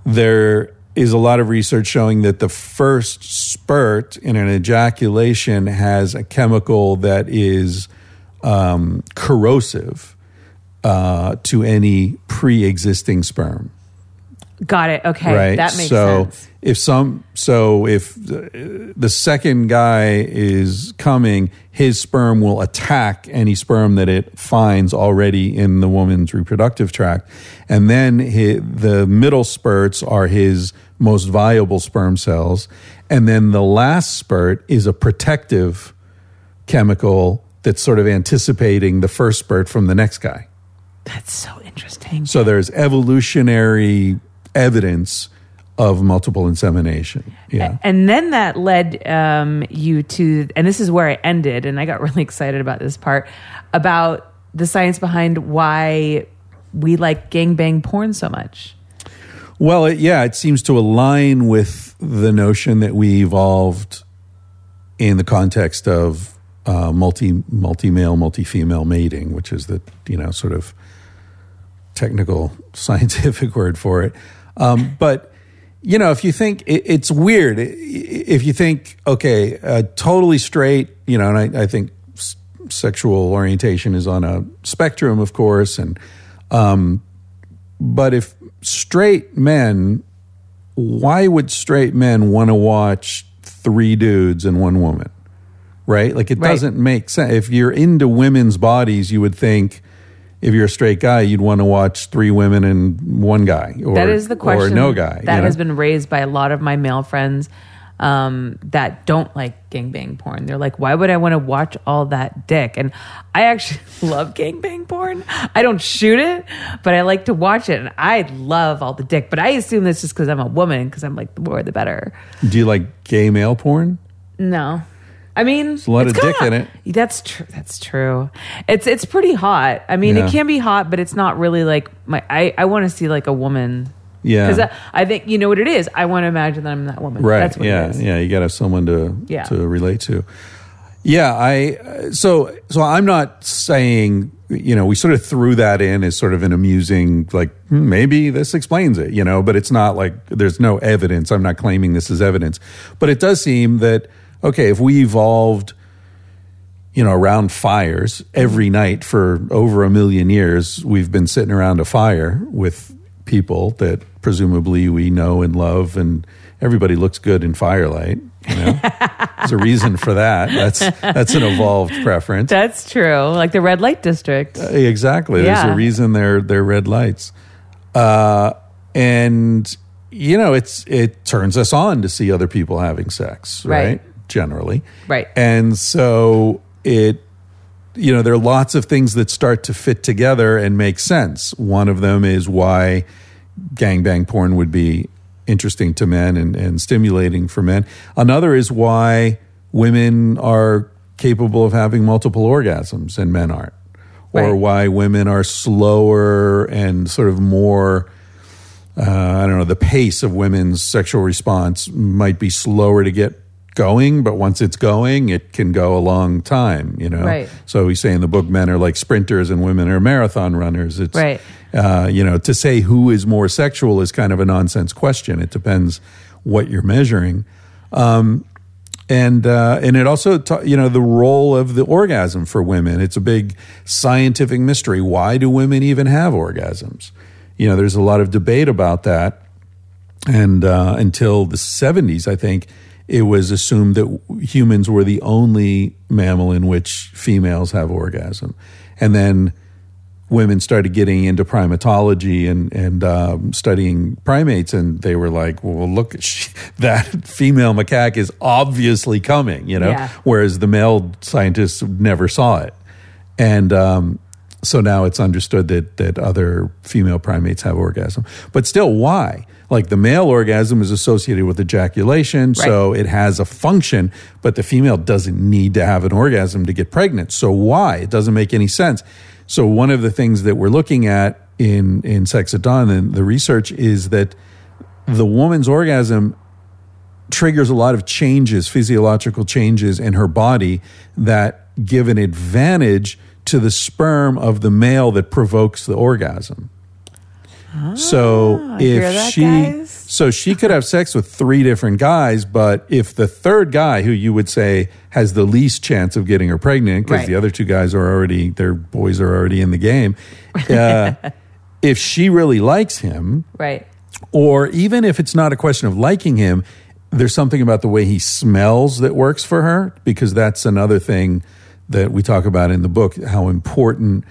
B: there is a lot of research showing that the first spurt in an ejaculation has a chemical that is um, corrosive uh, to any pre-existing sperm
A: got it. Okay.
B: Right?
A: That makes
B: so
A: sense.
B: if some so if the, second guy is coming his sperm will attack any sperm that it finds already in the woman's reproductive tract. And then hi the middle spurts are his most viable sperm cells. And then the last spurt is a protective chemical that's sort of anticipating the first spurt from the next guy.
A: That's so interesting.
B: So there's evolutionary evidence of multiple insemination. Yeah.
A: And then that led um, you to, and this is where I ended, and I got really excited about this part about the science behind why we like gangbang porn so much.
B: Well, it, yeah, it seems to align with the notion that we evolved in the context of uh, multi multi male, multi female mating, which is the you know sort of technical scientific word for it. Um, but you know, if you think it, it's weird, if you think okay, uh, totally straight, you know, and I, I think s- sexual orientation is on a spectrum, of course, and um, but if straight men, why would straight men want to watch three dudes and one woman? Right? Like it
A: Right.
B: doesn't make sense. If you're into women's bodies, you would think if you're a straight guy, you'd want to watch three women and one guy, or
A: that is the question
B: or no guy.
A: that
B: you know?
A: has been raised by a lot of my male friends um, that don't like gangbang porn. They're like, why would I want to watch all that dick? And I actually love gangbang porn. I don't shoot it, but I like to watch it, and I love all the dick. But I assume that's just because I'm a woman, because I'm like, the more the better.
B: Do you like gay male porn?
A: No. I mean,
B: a lot
A: it's
B: of dick in it.
A: That's true. That's true. It's it's pretty hot. I mean,
B: Yeah.
A: it can be hot, but it's not really like my. I I want to see like a woman.
B: Yeah.
A: Because I, I think you know what it is. I want to imagine that I'm that woman.
B: right
A: That's what
B: yeah
A: it is.
B: yeah you got to have someone to
A: Yeah.
B: to relate to yeah i uh, so so i'm not saying you know we sort of threw that in as sort of an amusing like hmm, maybe this explains it you know but it's not like there's no evidence i'm not claiming this is evidence but it does seem that okay if we evolved you know around fires every night for over a million years we've been sitting around a fire with people that presumably we know and love and everybody looks good in firelight you know? There's a reason for that. That's that's an evolved preference.
A: That's true. Like the red light district.
B: exactly. There's a reason they're they're red lights. Uh and you know it's it turns us on to see other people having sex right,
A: Right.
B: Generally.
A: Right.
B: And so it, you know, there are lots of things that start to fit together and make sense. One of them is why gangbang porn would be interesting to men and, and stimulating for men. Another is why women are capable of having multiple orgasms and men aren't. Or
A: Right.
B: why women are slower and sort of more uh, I don't know, the pace of women's sexual response might be slower to get going, but once it's going, it can go a long time, you know?
A: Right.
B: So we say in the book, men are like sprinters and women are marathon runners. It's,
A: Right.
B: uh, you know, to say who is more sexual is kind of a nonsense question. It depends what you're measuring. Um, and uh, and it also ta- you know the role of the orgasm for women. It's a big scientific mystery. Why do women even have orgasms? You know, there's a lot of debate about that. And uh, until the 70s, I think it was assumed that humans were the only mammal in which females have orgasm. And then women started getting into primatology and and um, studying primates, and they were like, "Well, look, she, that female macaque is obviously coming," you know,
A: Yeah.
B: whereas the male scientists never saw it, and um, so now it's understood that that other female primates have orgasm, but still, why? Like the male orgasm is associated with ejaculation, so it has a function, but the female doesn't need to have an orgasm to get pregnant. So why? It doesn't make any sense. So one of the things that we're looking at in in Sex at Dawn and the research is that the woman's orgasm triggers a lot of changes, physiological changes in her body that give an advantage to the sperm of the male that provokes the orgasm. so if
A: that,
B: she
A: guys?
B: so she could have sex with three different guys, but if the third guy who you would say has the least chance of getting her pregnant because
A: Right.
B: the other two guys are already their boys are already in the game, uh, if she really likes him,
A: Right.
B: or even if it's not a question of liking him, there's something about the way he smells that works for her because that's another thing that we talk about in the book how important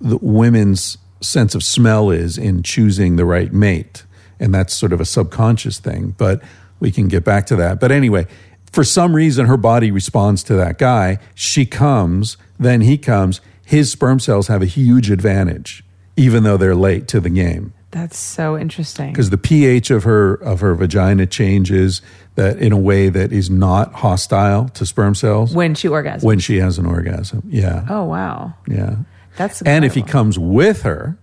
B: the women's sense of smell is in choosing the right mate. And that's sort of a subconscious thing but we can get back to that. But anyway for some reason her body responds to that guy. She comes then he comes. His sperm cells have a huge advantage even though they're late to the game
A: That's so interesting.
B: because the pH of her of her vagina changes that in a way that is not hostile to sperm cells
A: When she orgasms.
B: when she has an orgasm. Yeah,
A: oh wow.
B: yeah.
A: That's
B: And if he comes with her,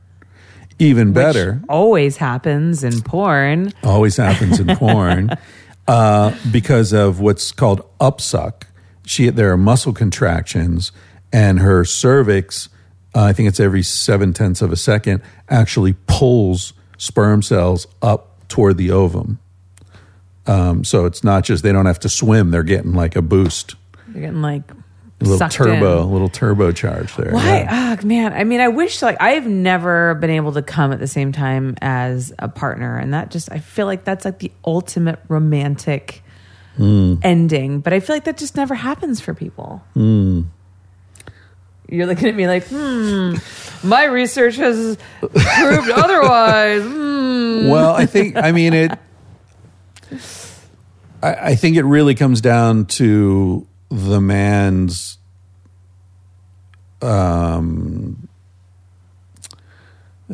B: even better.
A: always happens in porn.
B: Always happens in porn uh, because of what's called upsuck. She there are muscle contractions, and her cervix. Uh, I think it's every seven tenths of a second actually pulls sperm cells up toward the ovum. Um, so it's not just they don't have to swim; they're getting like a boost,
A: They're getting like
B: a little turbo, a
A: in.
B: little turbocharge there.
A: Why?
B: Yeah.
A: Ah, man. I mean, I wish like I've never been able to come at the same time as a partner, and that just I feel like that's like the ultimate romantic
B: Hmm.
A: ending. But I feel like that just never happens for people.
B: Hmm.
A: You're looking at me like, hmm. My research has proved otherwise. Hmm.
B: Well, I think I mean it. I, I think it really comes down to the man's um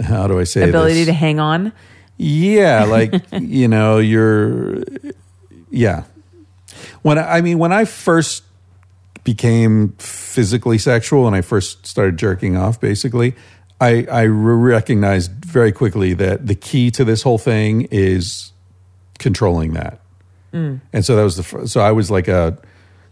B: how do I say it?
A: Ability
B: this?
A: to hang on.
B: Yeah, like you know, you're yeah. When I, I mean when I first became physically sexual and I first started jerking off basically, I I recognized very quickly that the key to this whole thing is controlling that. Mm. And so that was the fir- so I was like a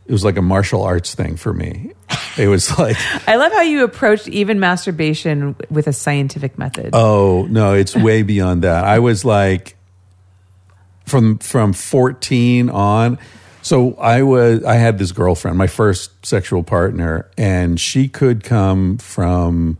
B: it was like a martial arts thing for me. It was like
A: I love how you approached even masturbation with a scientific method.
B: Oh no, it's way beyond that. I was like from from 14 on. So I was I had this girlfriend, my first sexual partner, and she could come from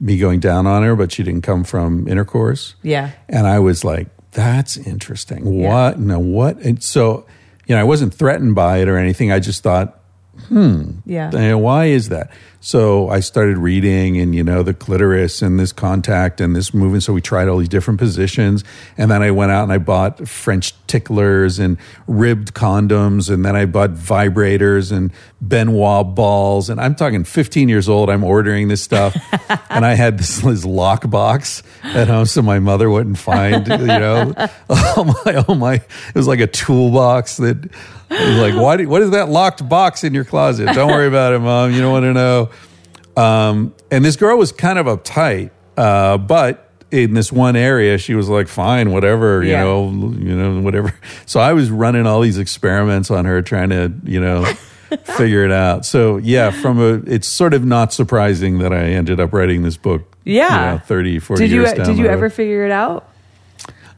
B: me going down on her, but she didn't come from intercourse.
A: Yeah.
B: And I was like, that's interesting.
A: Yeah.
B: What? No, what? And so, you know, I wasn't threatened by it or anything. I just thought hmm.
A: Yeah.
B: And why is that? So I started reading and, you know, the clitoris and this contact and this movement. So we tried all these different positions. And then I went out and I bought French ticklers and ribbed condoms. And then I bought vibrators and Ben Wa balls. And I'm talking 15 years old. I'm ordering this stuff. and I had this, this lock box at home so my mother wouldn't find, you know, oh my, oh my, it was like a toolbox that was like, why do, what is that locked box in your closet? Don't worry about it, mom. You don't want to know. Um, and this girl was kind of uptight, uh, but in this one area, she was like, "Fine, whatever, you
A: Yeah.
B: know, you know, whatever." So I was running all these experiments on her, trying to, you know, figure it out. So yeah, from a, it's sort of not surprising that I ended up writing this book.
A: Yeah.
B: you know, 30, 40
A: Did you
B: years down
A: did you ever figure it out?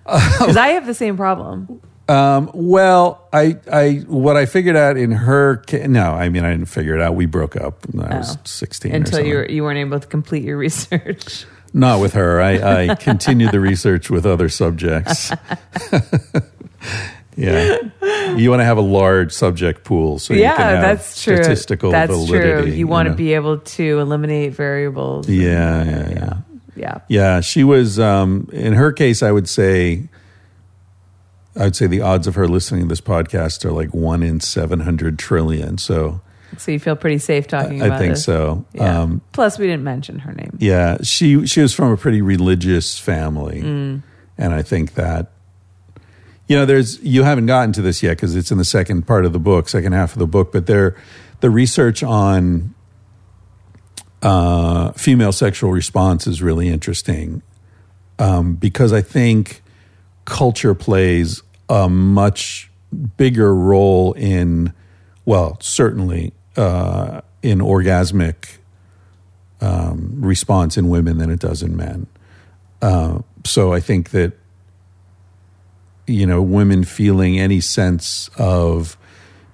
A: Because I have the same problem.
B: Um, well, I, I, what I figured out in her, ca- no, I mean, I didn't figure it out. We broke up when I was
A: Oh.
B: 16 or
A: Until
B: something.
A: you were, you weren't able to complete your research.
B: Not with her. I, I continued the research with other subjects. yeah. You want to have a large subject pool so you
A: yeah,
B: can have
A: that's true.
B: statistical
A: that's
B: validity.
A: true. You want to
B: know.
A: be able to eliminate variables.
B: Yeah, yeah, yeah.
A: yeah.
B: Yeah, she was. Um, in her case, I would say, I'd say the odds of her listening to this podcast are like one in seven hundred trillion. So
A: So you feel pretty safe talking
B: I
A: about it.
B: I think
A: this.
B: so.
A: Yeah.
B: Um,
A: Plus, we didn't mention her name.
B: Yeah, she she was from a pretty religious family,
A: Mm.
B: and I think that you know there's you haven't gotten to this yet because it's in the second part of the book, second half of the book, but there the research on uh, female sexual response is really interesting um, because I think culture plays a much bigger role in well certainly uh, in orgasmic um, response in women than it does in men. Uh, so I think that you know women feeling any sense of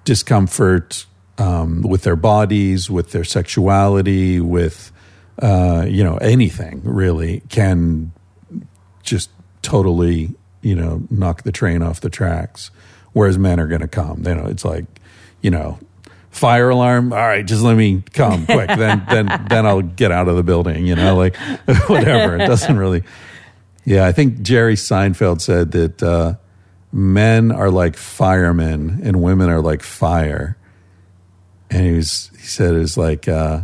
B: discomfort um, with their bodies, with their sexuality, with uh, you know anything really can just totally you know knock the train off the tracks. Whereas men are going to come. You know, it's like you know fire alarm. All right, just let me come quick. then then then I'll get out of the building. You know, like whatever. It doesn't really. Yeah, I think Jerry Seinfeld said that uh, men are like firemen and women are like fire. And he was he said it's like uh,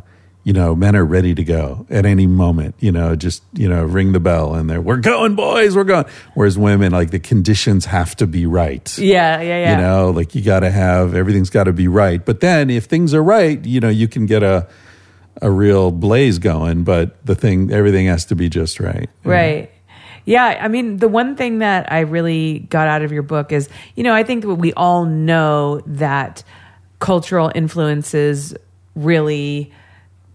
B: you know men are ready to go at any moment. You know, just you know ring the bell and they're we're going boys, we're going. Whereas women like the conditions have to be right.
A: Yeah, yeah, yeah.
B: You know, like you got to have everything's got to be right. But then if things are right, you know, you can get a a real blaze going. But the thing, everything has to be just right.
A: Right. Yeah, I mean, the one thing that I really got out of your book is, you know, I think we all know that cultural influences really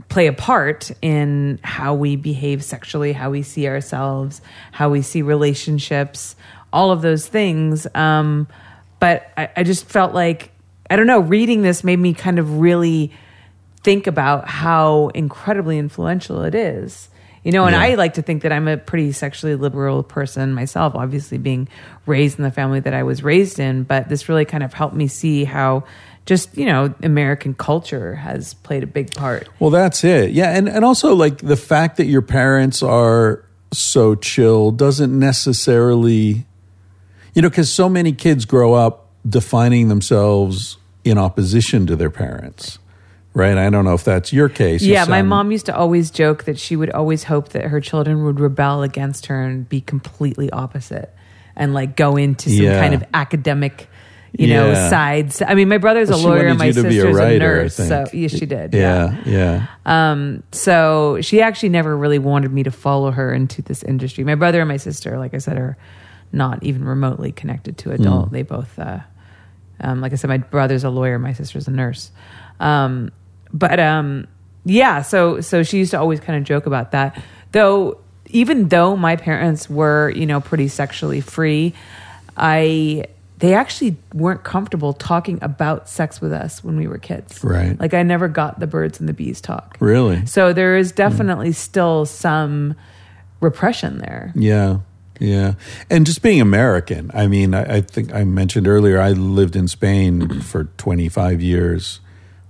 A: play a part in how we behave sexually, how we see ourselves, how we see relationships, all of those things. Um, but I, I just felt like, I don't know, reading this made me kind of really think about how incredibly influential it is. You know, and
B: Yeah.
A: I like to think that I'm a pretty sexually liberal person myself, obviously being raised in the family that I was raised in, but this really kind of helped me see how just, you know, American culture has played a big part.
B: Well, that's it. Yeah, and and also like the fact that your parents are so chill doesn't necessarily, you know, because so many kids grow up defining themselves in opposition to their parents, right? I don't know if that's your case.
A: Yeah, my mom used to always joke that she would always hope that her children would rebel against her and be completely opposite and like go into some
B: Yeah.
A: kind of academic, you know, sides. I mean, my brother's
B: Well,
A: a lawyer,
B: and
A: my
B: you to be a
A: sister's a,
B: writer, I
A: nurse. So, yes, she did.
B: Yeah, yeah.
A: Um, so she actually never really wanted me to follow her into this industry. My brother and my sister, like I said, are not even remotely connected to adult. They both, uh, um, like I said, my brother's a lawyer, my sister's a nurse. Um, but um, yeah, so so she used to always kind of joke about that. Though, even though my parents were, you know, pretty sexually free, I they actually weren't comfortable talking about sex with us when we were kids.
B: Right.
A: Like I never got the birds and the bees talk.
B: Really?
A: So there is definitely still some repression there.
B: Yeah. Yeah. And just being American. I mean, I, I think I mentioned earlier, I lived in Spain for 25 years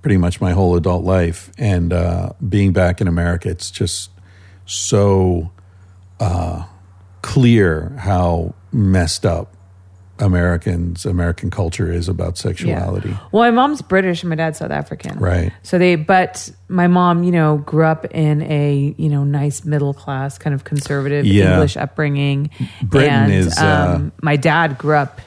B: pretty much my whole adult life, and uh, being back in America, it's just so uh, clear how messed up Americans, American culture is about sexuality.
A: Yeah. Well, my mom's British and my dad's South African.
B: Right.
A: So they, but my mom, you know, grew up in a, you know, nice middle class kind of conservative
B: Yeah.
A: English upbringing.
B: Britain
A: and,
B: is, uh,
A: um, my dad grew up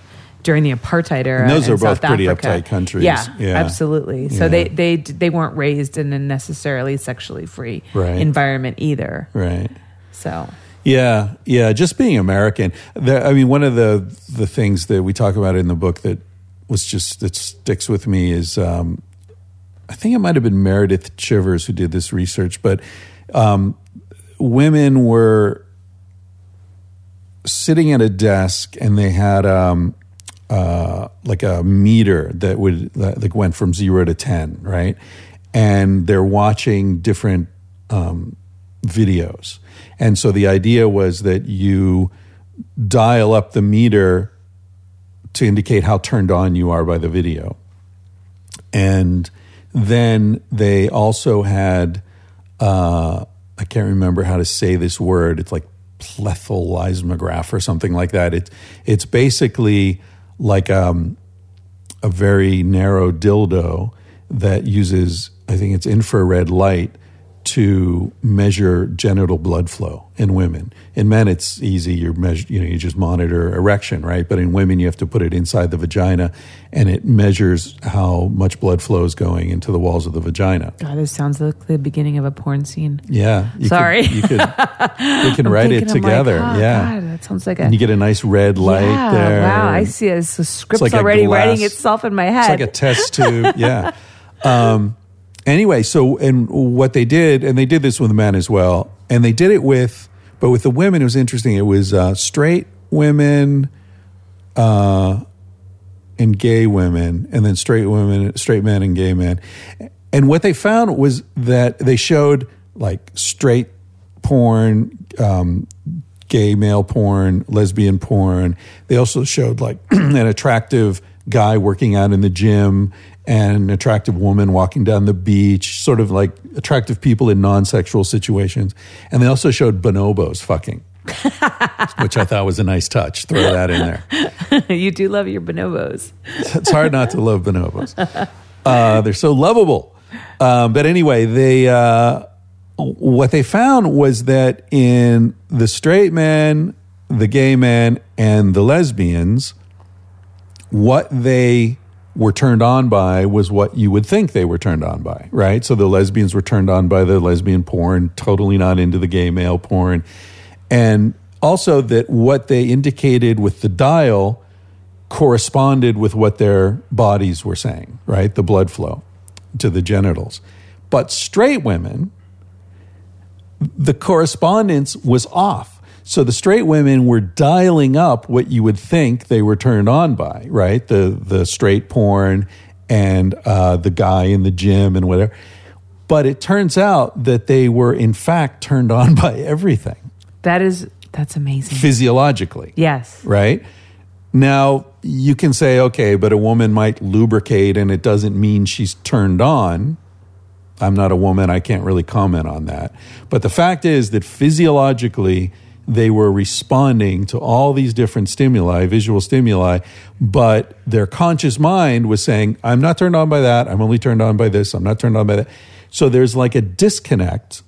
A: during the apartheid era.
B: And those are both
A: South
B: pretty
A: Africa.
B: uptight countries.
A: Yeah,
B: Yeah.
A: absolutely. So
B: Yeah.
A: they, they, they weren't raised in a necessarily sexually free
B: Right.
A: environment either.
B: Right.
A: So
B: Yeah, yeah. Just being American. I mean, one of the the things that we talk about in the book that was just that sticks with me is, um, I think it might have been Meredith Chivers who did this research, but um, women were sitting at a desk and they had um, uh, like a meter that would that like went from zero to ten, right? And they're watching different um, videos, and so the idea was that you dial up the meter to indicate how turned on you are by the video, and then they also had uh, I can't remember how to say this word. It's like plethysmograph or something like that. It, it's basically like um, a very narrow dildo that uses, I think it's infrared light to measure genital blood flow in women. In men, it's easy. You measure, you know, you just monitor erection, right? But in women, you have to put it inside the vagina, and it measures how much blood flow is going into the walls of the vagina.
A: God, this sounds like the beginning of a porn scene.
B: Yeah, you
A: Sorry.
B: Could, you could we can write it
A: I'm like,
B: together.
A: oh,
B: yeah,
A: God, that sounds like a
B: and you get a nice red light
A: yeah,
B: there.
A: Wow, I see it. So script's
B: like
A: already
B: glass-
A: writing itself in my head.
B: It's like a test tube. yeah. Um, anyway, so and what they did, and they did this with men as well, and they did it with, but with the women, it was interesting. It was uh, straight women, uh, and gay women, and then straight women, straight men, and gay men. And what they found was that they showed like straight porn, um, gay male porn, lesbian porn. They also showed like an attractive guy working out in the gym and an attractive woman walking down the beach, sort of like attractive people in non sexual situations. And they also showed bonobos fucking. which I thought was a nice touch. Throw that in there.
A: you do love your bonobos.
B: It's hard not to love bonobos. Uh, they're so lovable. Um, but anyway, they uh, what they found was that in the straight men, the gay men, and the lesbians, what they were turned on by was what you would think they were turned on by, right? So the lesbians were turned on by the lesbian porn, totally not into the gay male porn. And also that what they indicated with the dial corresponded with what their bodies were saying, right? The blood flow to the genitals. But straight women, the correspondence was off. So the straight women were dialing up what you would think they were turned on by, right? The the straight porn and uh, the guy in the gym and whatever. But it turns out that they were in fact turned on by everything
A: That is that's amazing.
B: physiologically
A: Yes.
B: right? Now, you can say, okay, but a woman might lubricate and it doesn't mean she's turned on. I'm not a woman. I can't really comment on that. But the fact is that physiologically, they were responding to all these different stimuli, visual stimuli, but their conscious mind was saying, I'm not turned on by that. I'm only turned on by this. I'm not turned on by that. So there's like a disconnect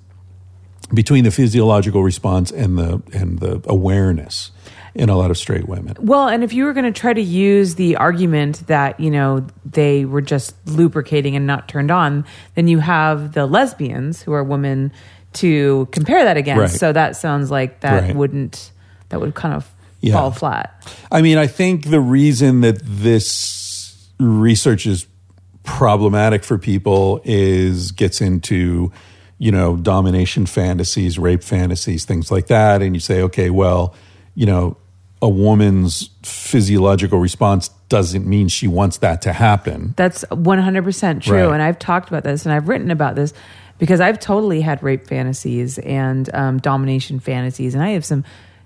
B: between the physiological response and the and the awareness in a lot of straight women.
A: Well, and if you were going to try to use the argument that, you know, they were just lubricating and not turned on, then you have the lesbians who are women to compare that against.
B: Right.
A: So that sounds like that
B: Right.
A: wouldn't that would kind of
B: Yeah.
A: fall flat.
B: I mean, I think the reason that this research is problematic for people is gets into, you know, domination fantasies, rape fantasies, things like that. And you say, okay, well, you know, a woman's physiological response doesn't mean she wants that to happen.
A: That's 100% true.
B: Right.
A: And I've talked about this and I've written about this because I've totally had rape fantasies and um, domination fantasies. And I have some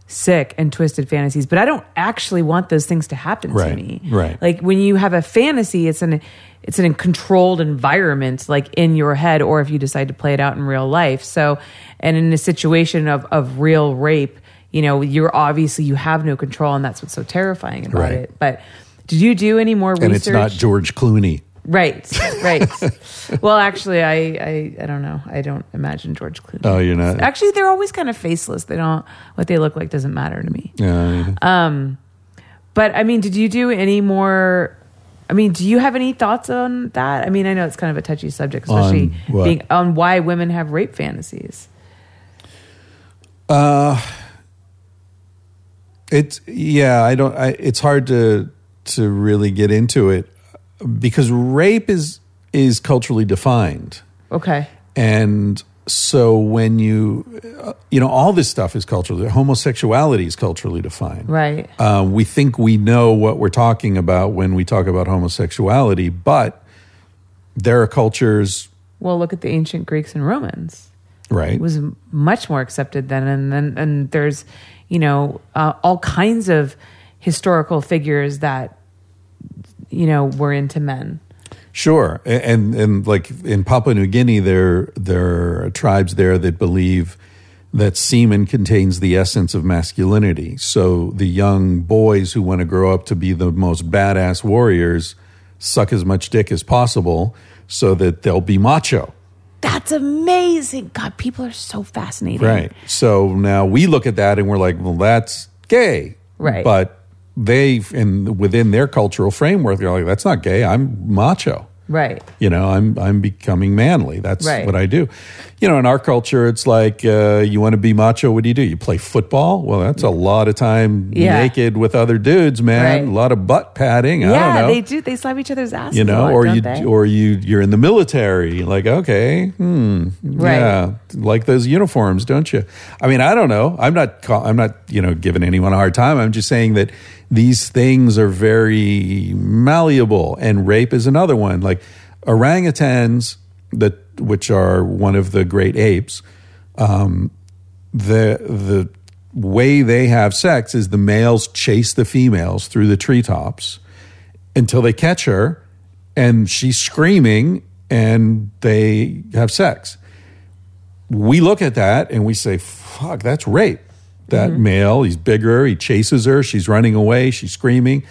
A: sick and twisted fantasies, but I don't actually want those things to happen to me.
B: right.
A: Like when you have a fantasy, it's an it's in a controlled environment, like in your head, or if you decide to play it out in real life. So, and in a situation of of real rape, you know, you're obviously you have no control, and that's what's so terrifying about
B: Right.
A: it. But did you do any more research?
B: and it's not George Clooney.
A: Right, right. well, actually, I, I, I don't know. I don't imagine George Clooney.
B: Oh, you're not.
A: Actually, they're always kind of faceless. They don't. What they look like doesn't matter to me.
B: Uh,
A: But I mean, did you do any more? I mean, do you have any thoughts on that? I mean, I know it's kind of a touchy subject, especially
B: On
A: being on why women have rape fantasies.
B: Uh, it's yeah, I don't. I, it's hard to to really get into it because rape is is culturally defined,
A: Okay.
B: and so when you uh, you know all this stuff is culturally homosexuality is culturally defined.
A: Right.
B: Uh, we think we know what we're talking about when we talk about homosexuality, but there are cultures,
A: Well, look at the ancient Greeks and Romans.
B: right?
A: It was much more accepted then, and then and there's, you know, uh, all kinds of historical figures that, you know, were into men.
B: Sure, and and like in Papua New Guinea, there there are tribes there that believe that semen contains the essence of masculinity. So the young boys who want to grow up to be the most badass warriors suck as much dick as possible, so that they'll be macho.
A: That's amazing. God, people are so fascinating.
B: Right. So now we look at that and we're like, well, that's gay.
A: Right.
B: But they, in within their cultural framework, they're like, that's not gay. I'm macho.
A: Right.
B: You know, I'm I'm becoming manly. That's
A: Right.
B: what I do. You know, in our culture, it's like uh, you want to be macho. What do you do? You play football. Well, that's a lot of time
A: Yeah.
B: naked with other dudes, man.
A: Right.
B: A lot of butt padding. I don't
A: Yeah, they do. They slap each other's ass.
B: you know,
A: lot,
B: or you
A: they?
B: or you you're in the military. Like, okay, hmm,
A: Right.
B: yeah, like those uniforms, don't you? I mean, I don't know. I'm not. I'm not. You know, giving anyone a hard time. I'm just saying that these things are very malleable, and rape is another one. Like orangutans, that which are one of the great apes. Um, the the way they have sex is the males chase the females through the treetops until they catch her and she's screaming and they have sex. We look at that and we say, fuck, that's rape. That male, he's bigger, he chases her, she's running away, she's screaming.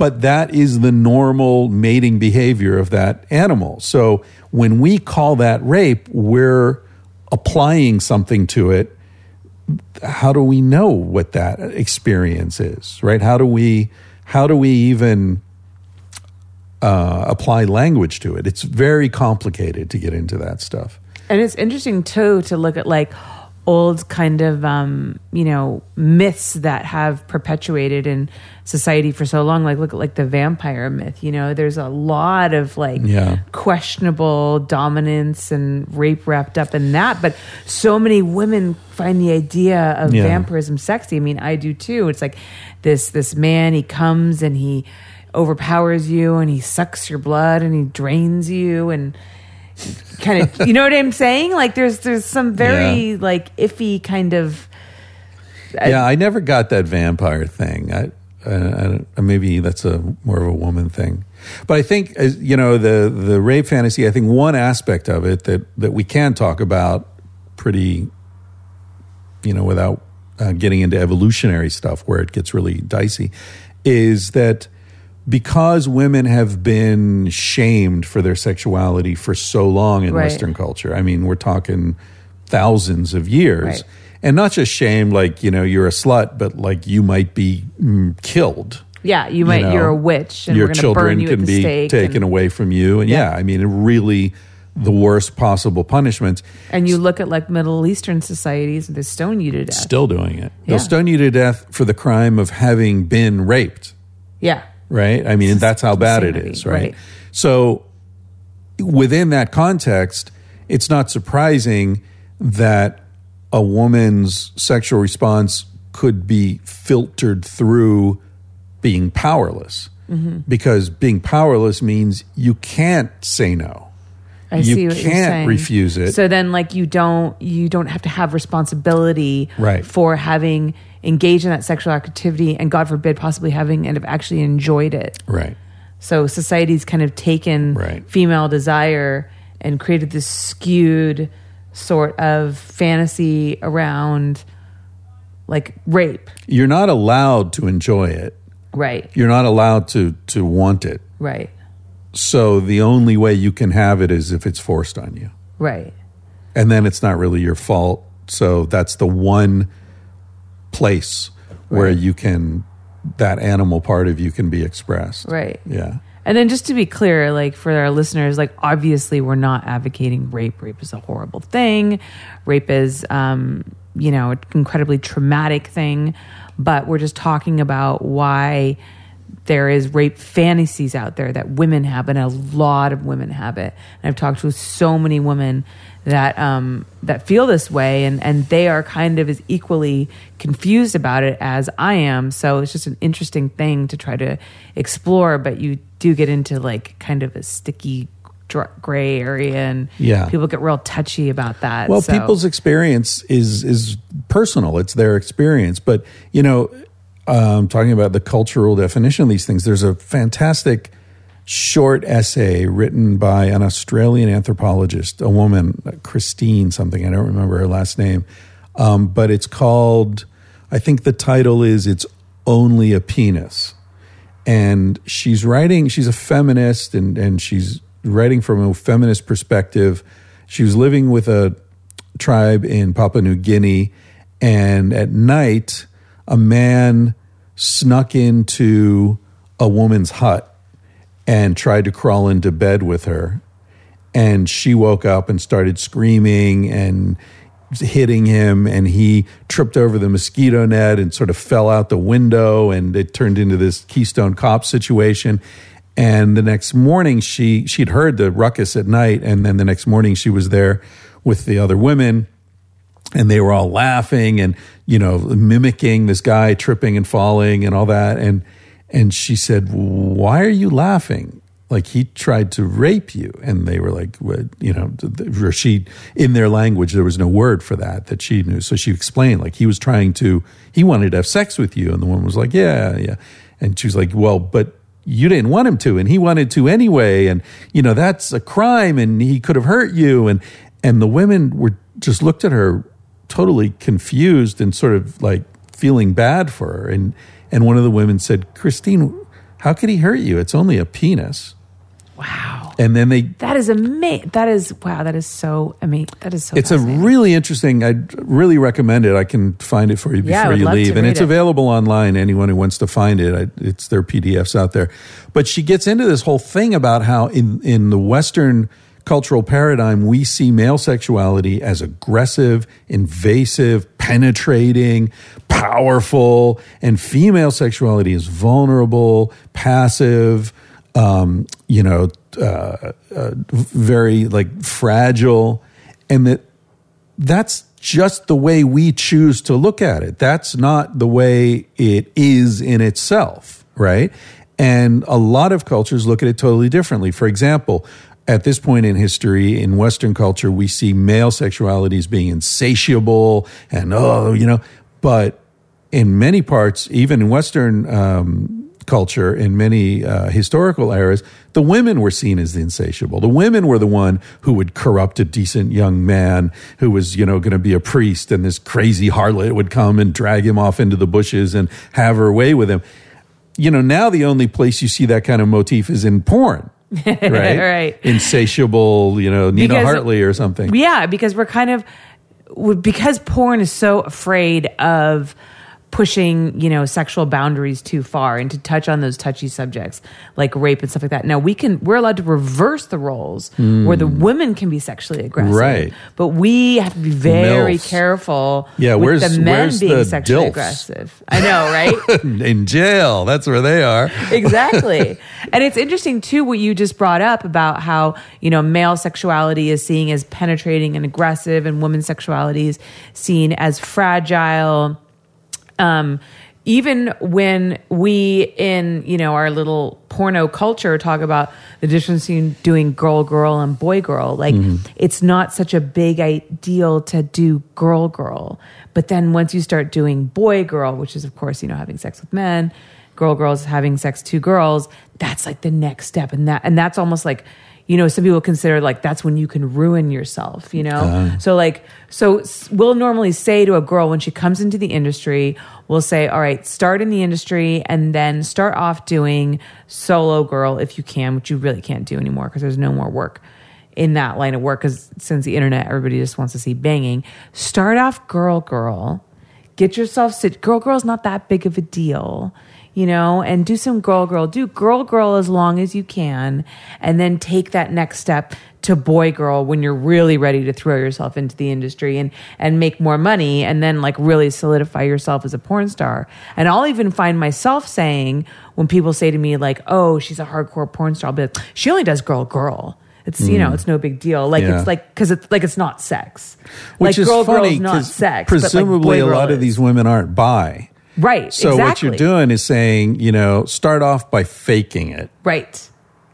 B: But that is the normal mating behavior of that animal. So when we call that rape, we're applying something to it. How do we know what that experience is right? How do we how do we even uh, apply language to it? It's very complicated to get into that stuff.
A: And it's interesting too to look at like old kind of um, you know myths that have perpetuated in society for so long. Like look at like the vampire myth. You know, there's a lot of like
B: Yeah.
A: questionable dominance and rape wrapped up in that. But so many women find the idea of
B: Yeah.
A: vampirism sexy. I mean, I do too. It's like this this man he comes and he overpowers you and he sucks your blood and he drains you and kind of you know what I'm saying? Like there's there's some very
B: Yeah.
A: like iffy kind of
B: yeah i never got that vampire thing i, I, I maybe that's a more of a woman thing but i think as you know the the rape fantasy i think one aspect of it that that we can talk about pretty you know without uh, getting into evolutionary stuff where it gets really dicey is that because women have been shamed for their sexuality for so long in
A: Right.
B: western culture i mean we're talking thousands of years
A: Right.
B: and not just shame like you know you're a slut but like you might be mm, killed
A: yeah, you might you are a witch and
B: your children
A: burn you
B: can be taken
A: and,
B: away from you and yeah. i mean really the worst possible punishments
A: and you look at like Middle Eastern societies, they stone you to death.
B: still doing it
A: Yeah.
B: they'll stone you to death for the crime of having been raped
A: yeah.
B: Right? I mean, that's how bad it is, right?
A: right.
B: So, within that context, it's not surprising that a woman's sexual response could be filtered through being powerless. Mm-hmm. Because being powerless means you can't say no.
A: I
B: you
A: see what you're
B: can't
A: saying.
B: refuse it.
A: So then, like, you don't you don't have to have responsibility
B: Right.
A: for having engaged in that sexual activity, and God forbid, possibly having and have actually enjoyed it.
B: right.
A: So society's kind of taken
B: Right.
A: female desire and created this skewed sort of fantasy around like rape.
B: You're not allowed to enjoy it.
A: Right.
B: You're not allowed to to want it.
A: Right.
B: So the only way you can have it is if it's forced on you.
A: Right.
B: And then it's not really your fault. So that's the one place where
A: Right.
B: you can that animal part of you can be expressed.
A: Right.
B: Yeah.
A: And then just to be clear, like for our listeners, like obviously we're not advocating rape. Rape is a horrible thing. Rape is, um, you know, an incredibly traumatic thing. But we're just talking about why there is rape fantasies out there that women have, and a lot of women have it. And I've talked to so many women that um, that feel this way, and and they are kind of as equally confused about it as I am. So it's just an interesting thing to try to explore. But you do get into like kind of a sticky gray area, and
B: Yeah.
A: people get real touchy about that.
B: Well,
A: So-
B: people's experience is is personal. It's their experience, but you know, um, talking about the cultural definition of these things, there's a fantastic short essay written by an Australian anthropologist, a woman, Christine something. I don't remember her last name, um, but it's called. I think the title is "It's Only a Penis." and she's writing she's a feminist and, and she's writing from a feminist perspective she was living with a tribe in papua new guinea and at night a man snuck into a woman's hut and tried to crawl into bed with her. And she woke up and started screaming and hitting him. And he tripped over the mosquito net and sort of fell out the window. And it turned into this keystone cop situation. And the next morning she she'd heard the ruckus at night. And then the next morning she was there with the other women and they were all laughing and you know mimicking this guy tripping and falling and all that. And and she said why are you laughing? Like he tried to rape you. And they were like what you know she in their language there was no word for that that she knew. So she explained like he was trying to he wanted to have sex with you. And the woman was like yeah yeah. And she was like well but you didn't want him to and he wanted to anyway. And you know that's a crime and he could have hurt you. And and the women were just looked at her totally confused and sort of like feeling bad for her and and one of the women said christine how could he hurt you it's only a penis
A: wow,
B: and then they
A: that is amazing. That is wow. That is so amazing. That is so.
B: it's a really interesting i'd really recommend it i can find it for you
A: Yeah,
B: before you leave and it's
A: it.
B: available online anyone who wants to find it I, it's their pdfs out there but she gets into this whole thing about how in in the western cultural paradigm we see male sexuality as aggressive invasive penetrating powerful and female sexuality is vulnerable passive um, you know uh, uh, very like fragile and that that's just the way we choose to look at it. That's not the way it is in itself, right? And a lot of cultures look at it totally differently. For example, at this point in history, in Western culture, we see male sexuality as being insatiable and, oh, you know, but in many parts, even in Western um, culture, in many uh, historical eras, the women were seen as the insatiable. The women were the one who would corrupt a decent young man who was, you know, going to be a priest, and this crazy harlot would come and drag him off into the bushes and have her way with him. You know, now the only place you see that kind of motif is in porn. Right?
A: Right.
B: Insatiable, you know, Nina
A: Because-
B: Hartley or something.
A: Yeah, because we're kind of because porn is so afraid of pushing, you know, sexual boundaries too far and to touch on those touchy subjects like rape and stuff like that. Now we can we're allowed to reverse the roles where the women can be sexually aggressive.
B: Hmm. Right.
A: But we have to be very
B: milfs.
A: careful
B: Yeah,
A: with
B: where's-
A: the men
B: where's
A: being
B: the
A: sexually
B: dilfs?
A: aggressive. I know, right?
B: in jail. That's where they are.
A: exactly. And it's interesting too what you just brought up about how, you know, male sexuality is seen as penetrating and aggressive and women's sexuality is seen as fragile. Um even when we in you know our little porno culture talk about the difference between doing girl girl and boy girl like it's not such a big ideal to do girl girl. But then once you start doing boy girl which is of course you know having sex with men girl girls having sex two girls that's like the next step. And that and that's almost like you know some people consider like that's when you can ruin yourself you know? Uh-huh. So like so we'll normally say to a girl when she comes into the industry we'll say all right start in the industry and then start off doing solo girl if you can which you really can't do anymore because there's no more work in that line of work because since the internet everybody just wants to see banging. Start off girl girl. Get yourself sit girl girl's not that big of a deal you know and do some girl girl do girl girl as long as you can and then take that next step to boy girl when you're really ready to throw yourself into the industry and and make more money and then like really solidify yourself as a porn star. And i'll even find myself saying when people say to me like oh she's a hardcore porn star i'll be like she only does girl girl. It's you know mm. it's no big deal. Like
B: Yeah.
A: it's like because it's like it's not sex.
B: Which
A: like
B: is
A: girl
B: funny
A: girl's not sex but, like,
B: presumably
A: boy
B: a lot of these women aren't bi.
A: Right
B: So
A: exactly.
B: what you're doing is saying, you know, start off by faking it.
A: right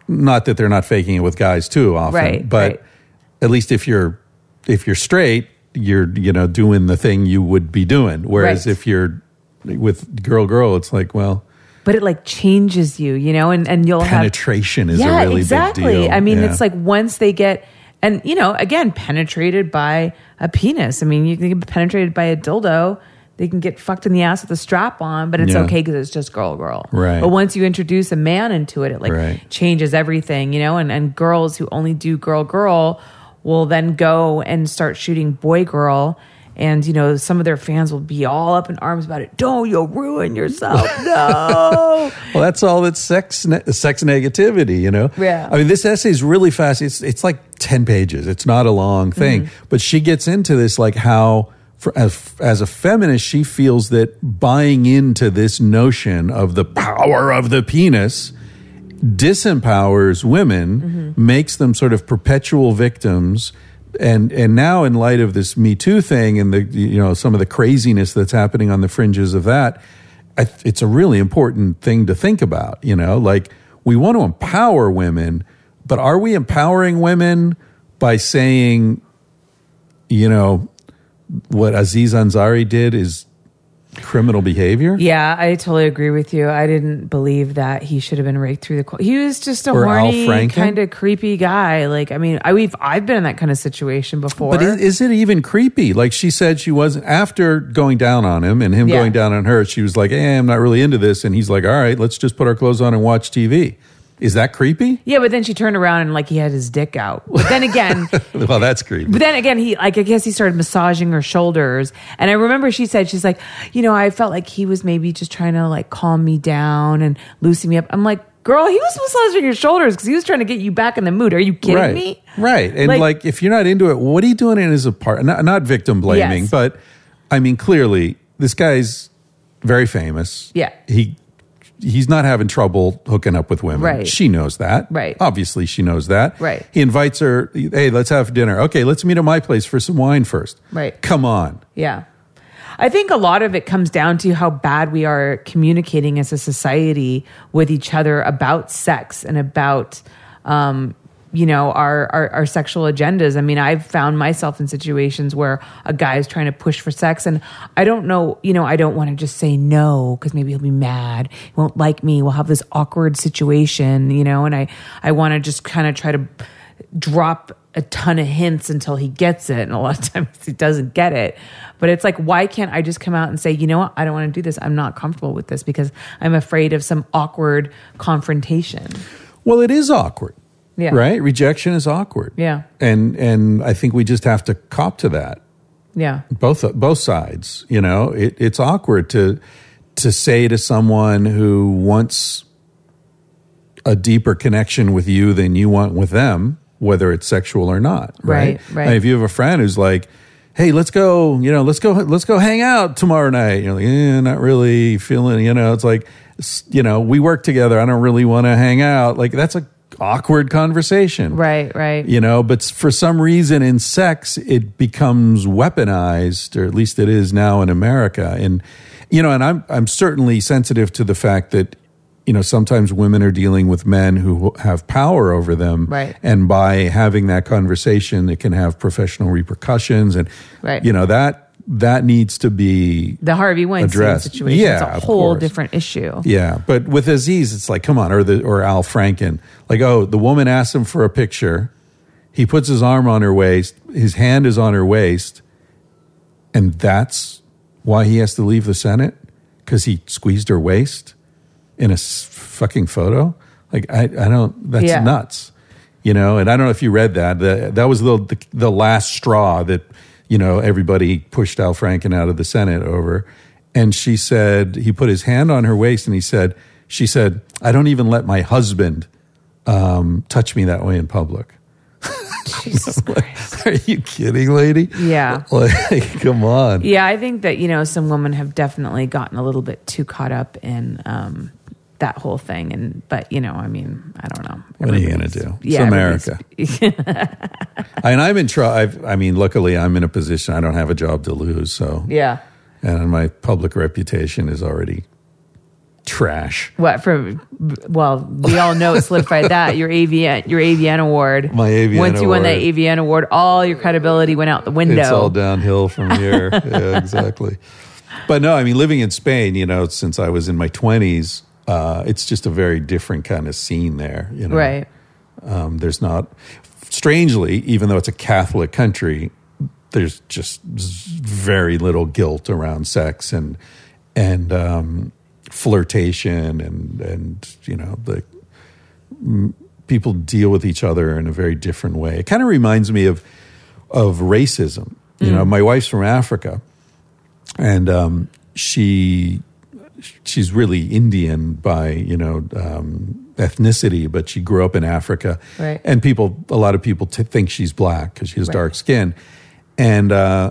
B: Not that they're not faking it with guys too often,
A: Right,
B: but
A: right.
B: at least if you're if you're straight, you're you know doing the thing you would be doing. Whereas
A: Right.
B: if you're with girl girl, it's like, well,
A: but it like changes you, you know, and, and you'll
B: penetration is
A: have
B: a really
A: exactly.
B: big deal.
A: I mean,
B: Yeah.
A: it's like once they get and you know, again, penetrated by a penis. I mean, you can get penetrated by a dildo. They can get fucked in the ass with a strap on, but it's
B: Yeah.
A: okay because it's just girl girl.
B: Right.
A: But once you introduce a man into it, it like
B: Right.
A: changes everything, you know. And and girls who only do girl girl will then go and start shooting boy girl. And you know, some of their fans will be all up in arms about it. Don't you'll ruin yourself. No.
B: Well, that's all that's sex ne- sex negativity, you know.
A: Yeah.
B: I mean, this essay is really fast. It's it's like ten pages. It's not a long thing,
A: Mm-hmm.
B: but she gets into this like how. As, as a feminist, she feels that buying into this notion of the power of the penis disempowers women, makes them sort of perpetual victims. And and now in light of this Me Too thing and the you know some of the craziness that's happening on the fringes of that, it's a really important thing to think about. You know, like we want to empower women, but are we empowering women by saying, you know, what Aziz Ansari did is criminal behavior?
A: Yeah, I totally agree with you. I didn't believe that he should have been raked through the. Qu- he was just a
B: Or
A: horny, kind of creepy guy. Like, I mean, I, we've I've been in that kind of situation before.
B: But is, is it even creepy? Like she said, she wasn't after going down on him and him
A: Yeah.
B: going down on her. She was like, "Eh, I'm not really into this," and he's like, "All right, let's just put our clothes on and watch TV." Is that creepy?
A: yeah, but then she turned around and like he had his dick out. But then again,
B: well, that's creepy.
A: But then again, he like I guess he started massaging her shoulders, and I remember she said she's like, you know, I felt like he was maybe just trying to like calm me down and loosen me up. I'm like, girl, he was massaging your shoulders because he was trying to get you back in the mood. Are you kidding
B: right,
A: me?
B: right. And like,
A: Like-
B: if you're not into it, what are you doing in his apartment? Not, not victim blaming,
A: Yes.
B: but I mean, clearly, this guy's very famous.
A: Yeah.
B: he. He's not having trouble hooking up with women.
A: Right.
B: She knows that.
A: Right.
B: Obviously, she knows that.
A: Right.
B: He invites her, hey, let's have dinner. Okay, let's meet at my place for some wine first.
A: Right.
B: Come on.
A: Yeah. I think a lot of it comes down to how bad we are communicating as a society with each other about sex and about, um, you know, our, our, our sexual agendas. I mean, I've found myself in situations where a guy is trying to push for sex, and I don't know, you know, I don't want to just say no because maybe he'll be mad, he won't like me, we'll have this awkward situation, you know, and I, I want to just kind of try to drop a ton of hints until he gets it. And a lot of times he doesn't get it. But it's like why can't i just come out and say you know what? I don't want to do this. I'm not comfortable with this because i'm afraid of some awkward confrontation.
B: Well, it is awkward.
A: Yeah.
B: Right? Rejection is awkward.
A: Yeah.
B: And and I think we just have to cop to that.
A: yeah
B: Both both sides, you know. It, it's awkward to to say to someone who wants a deeper connection with you than you want with them, whether it's sexual or not. Right.
A: Right, right.
B: If you have a friend who's like, "Hey, let's go," you know, let's go, let's go hang out tomorrow night. You're like, eh, not really feeling. You know, it's like, you know, we work together. I don't really want to hang out. Like that's a awkward conversation.
A: right right
B: You know, but for some reason in sex, it becomes weaponized, or at least it is now in America. And you know, and I'm I'm certainly sensitive to the fact that you know sometimes women are dealing with men who have power over them,
A: Right.
B: And by having that conversation, it can have professional repercussions, and
A: Right.
B: you know that that needs to be
A: The Harvey Weinstein
B: Addressed.
A: situation
B: Yeah,
A: is a whole
B: course.
A: different issue.
B: Yeah, but with Aziz, it's like, come on, or the or Al Franken, like, oh, the woman asks him for a picture, he puts his arm on her waist, his hand is on her waist, and that's why he has to leave the Senate because he squeezed her waist in a s- fucking photo. Like, I, I don't. That's
A: Yeah.
B: nuts, you know. And I don't know if you read that. The, that was the, the the last straw that you know everybody pushed Al Franken out of the Senate over. And she said he put his hand on her waist, and he said, she said, I don't even let my husband um, touch me that way in public.
A: Jesus Christ.
B: Are you kidding, lady?
A: Yeah.
B: Like, come on.
A: Yeah, I think that, you know, some women have definitely gotten a little bit too caught up in um, that whole thing. And, but, you know, I mean, I don't know.
B: What are you going to do? It's America. and I'm in trouble. I mean, luckily, I'm in a position I don't have a job to lose. So,
A: yeah.
B: and my public reputation is already trash.
A: What for? Well, we all know it slipped by that your AVN, your AVN award.
B: My AVN
A: Once you won that. AVN award, all your credibility went out the window.
B: It's all downhill from here. yeah, exactly. But no, I mean, living in Spain, you know, since I was in my 20s, uh, it's just a very different kind of scene there. You know,
A: right.
B: Um, there's not, strangely, even though it's a Catholic country, there's just very little guilt around sex and and um, flirtation and and you know the mm, people deal with each other in a very different way. It kind of reminds me of of racism. You know, my wife's from Africa, and um, she she's really Indian by you know um, ethnicity, but she grew up in Africa,
A: Right.
B: and people a lot of people t- think she's black because she has
A: Right.
B: dark skin, and uh,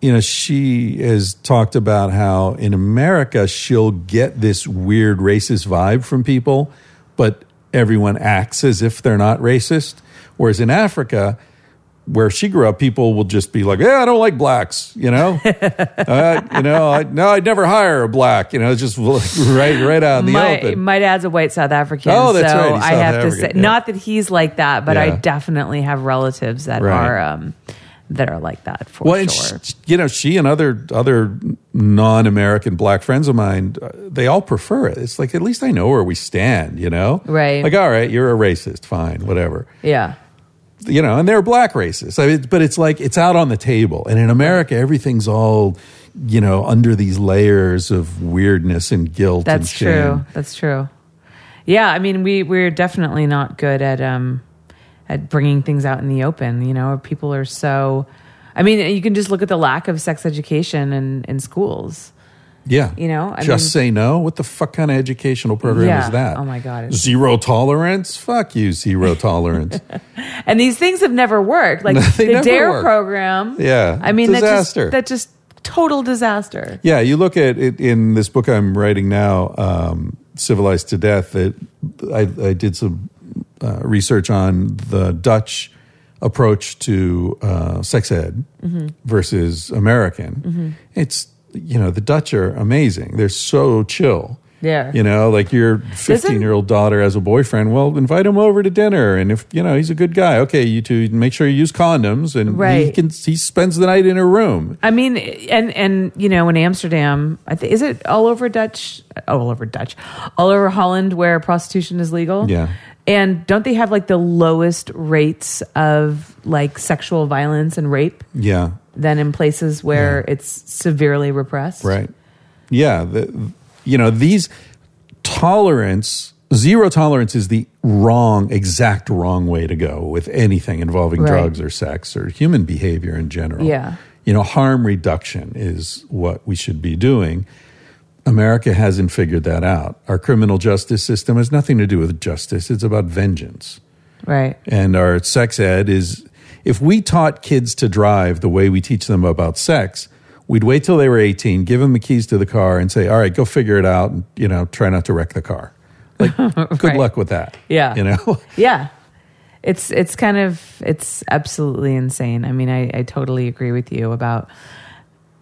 B: you know she has talked about how in America she'll get this weird racist vibe from people, but everyone acts as if they're not racist, whereas in Africa where she grew up, people will just be like, "Yeah, I don't like blacks," you know. uh, you know, I, no, I'd never hire a black. You know, it's just right, right out in the
A: my,
B: open.
A: my dad's a white South African.
B: Oh, that's
A: so
B: right.
A: I have to say,
B: yeah.
A: not that he's like that, but I definitely have relatives that
B: Right.
A: are um, that are like that for
B: well,
A: sure.
B: sh- you know, she and other other non-American black friends of mine, uh, they all prefer it. It's like at least I know where we stand. You know,
A: Right.
B: Like, all right, you're a racist, fine, whatever.
A: yeah.
B: You know, and they're black racists. I mean, but it's like it's out on the table. And in America, everything's all, you know, under these layers of weirdness and guilt. and
A: That's
B: shame.
A: true. That's true. Yeah, I mean, we we're definitely not good at um at bringing things out in the open. You know, people are so. I mean, you can just look at the lack of sex education in in schools.
B: Yeah,
A: You know, I
B: just
A: mean-
B: say no. What the fuck kind of educational program
A: Yeah.
B: is that?
A: Oh my God,
B: zero tolerance. Fuck you, zero tolerance.
A: And these things have never worked. Like the Dare
B: work.
A: program.
B: Yeah,
A: I mean,
B: disaster.
A: that just that just total disaster.
B: Yeah, you look at it in this book I'm writing now, um, "Civilized to Death." That I, I did some uh, research on the Dutch approach to uh, sex ed
A: Mm-hmm.
B: versus American. It's you know the Dutch are amazing. They're so chill.
A: Yeah.
B: You know, like your 15 year old daughter has a boyfriend. Well, invite him over to dinner. And if, you know, he's a good guy, okay, you two make sure you use condoms and
A: right.
B: he can, he spends the night in her room.
A: I mean, and and you know, in Amsterdam, I think is it all over Dutch, uh, all over Dutch, all over Holland where prostitution is legal.
B: Yeah.
A: And don't they have like the lowest rates of like sexual violence and rape
B: Yeah.
A: Than in places where it's severely repressed?
B: Right. Yeah. The, you know, these tolerance, zero tolerance is the wrong, exact wrong way to go with anything involving
A: Right.
B: drugs or sex or human behavior in general.
A: Yeah.
B: You know, harm reduction is what we should be doing. America hasn't figured that out. Our criminal justice system has nothing to do with justice, it's about vengeance.
A: Right.
B: And our sex ed is if we taught kids to drive the way we teach them about sex, we'd wait till they were 18, give them the keys to the car and say, "All right, go figure it out and, you know, try not to wreck the car." Like good luck with that.
A: Yeah.
B: You know.
A: Yeah. It's it's kind of it's absolutely insane. I mean, I, I totally agree with you about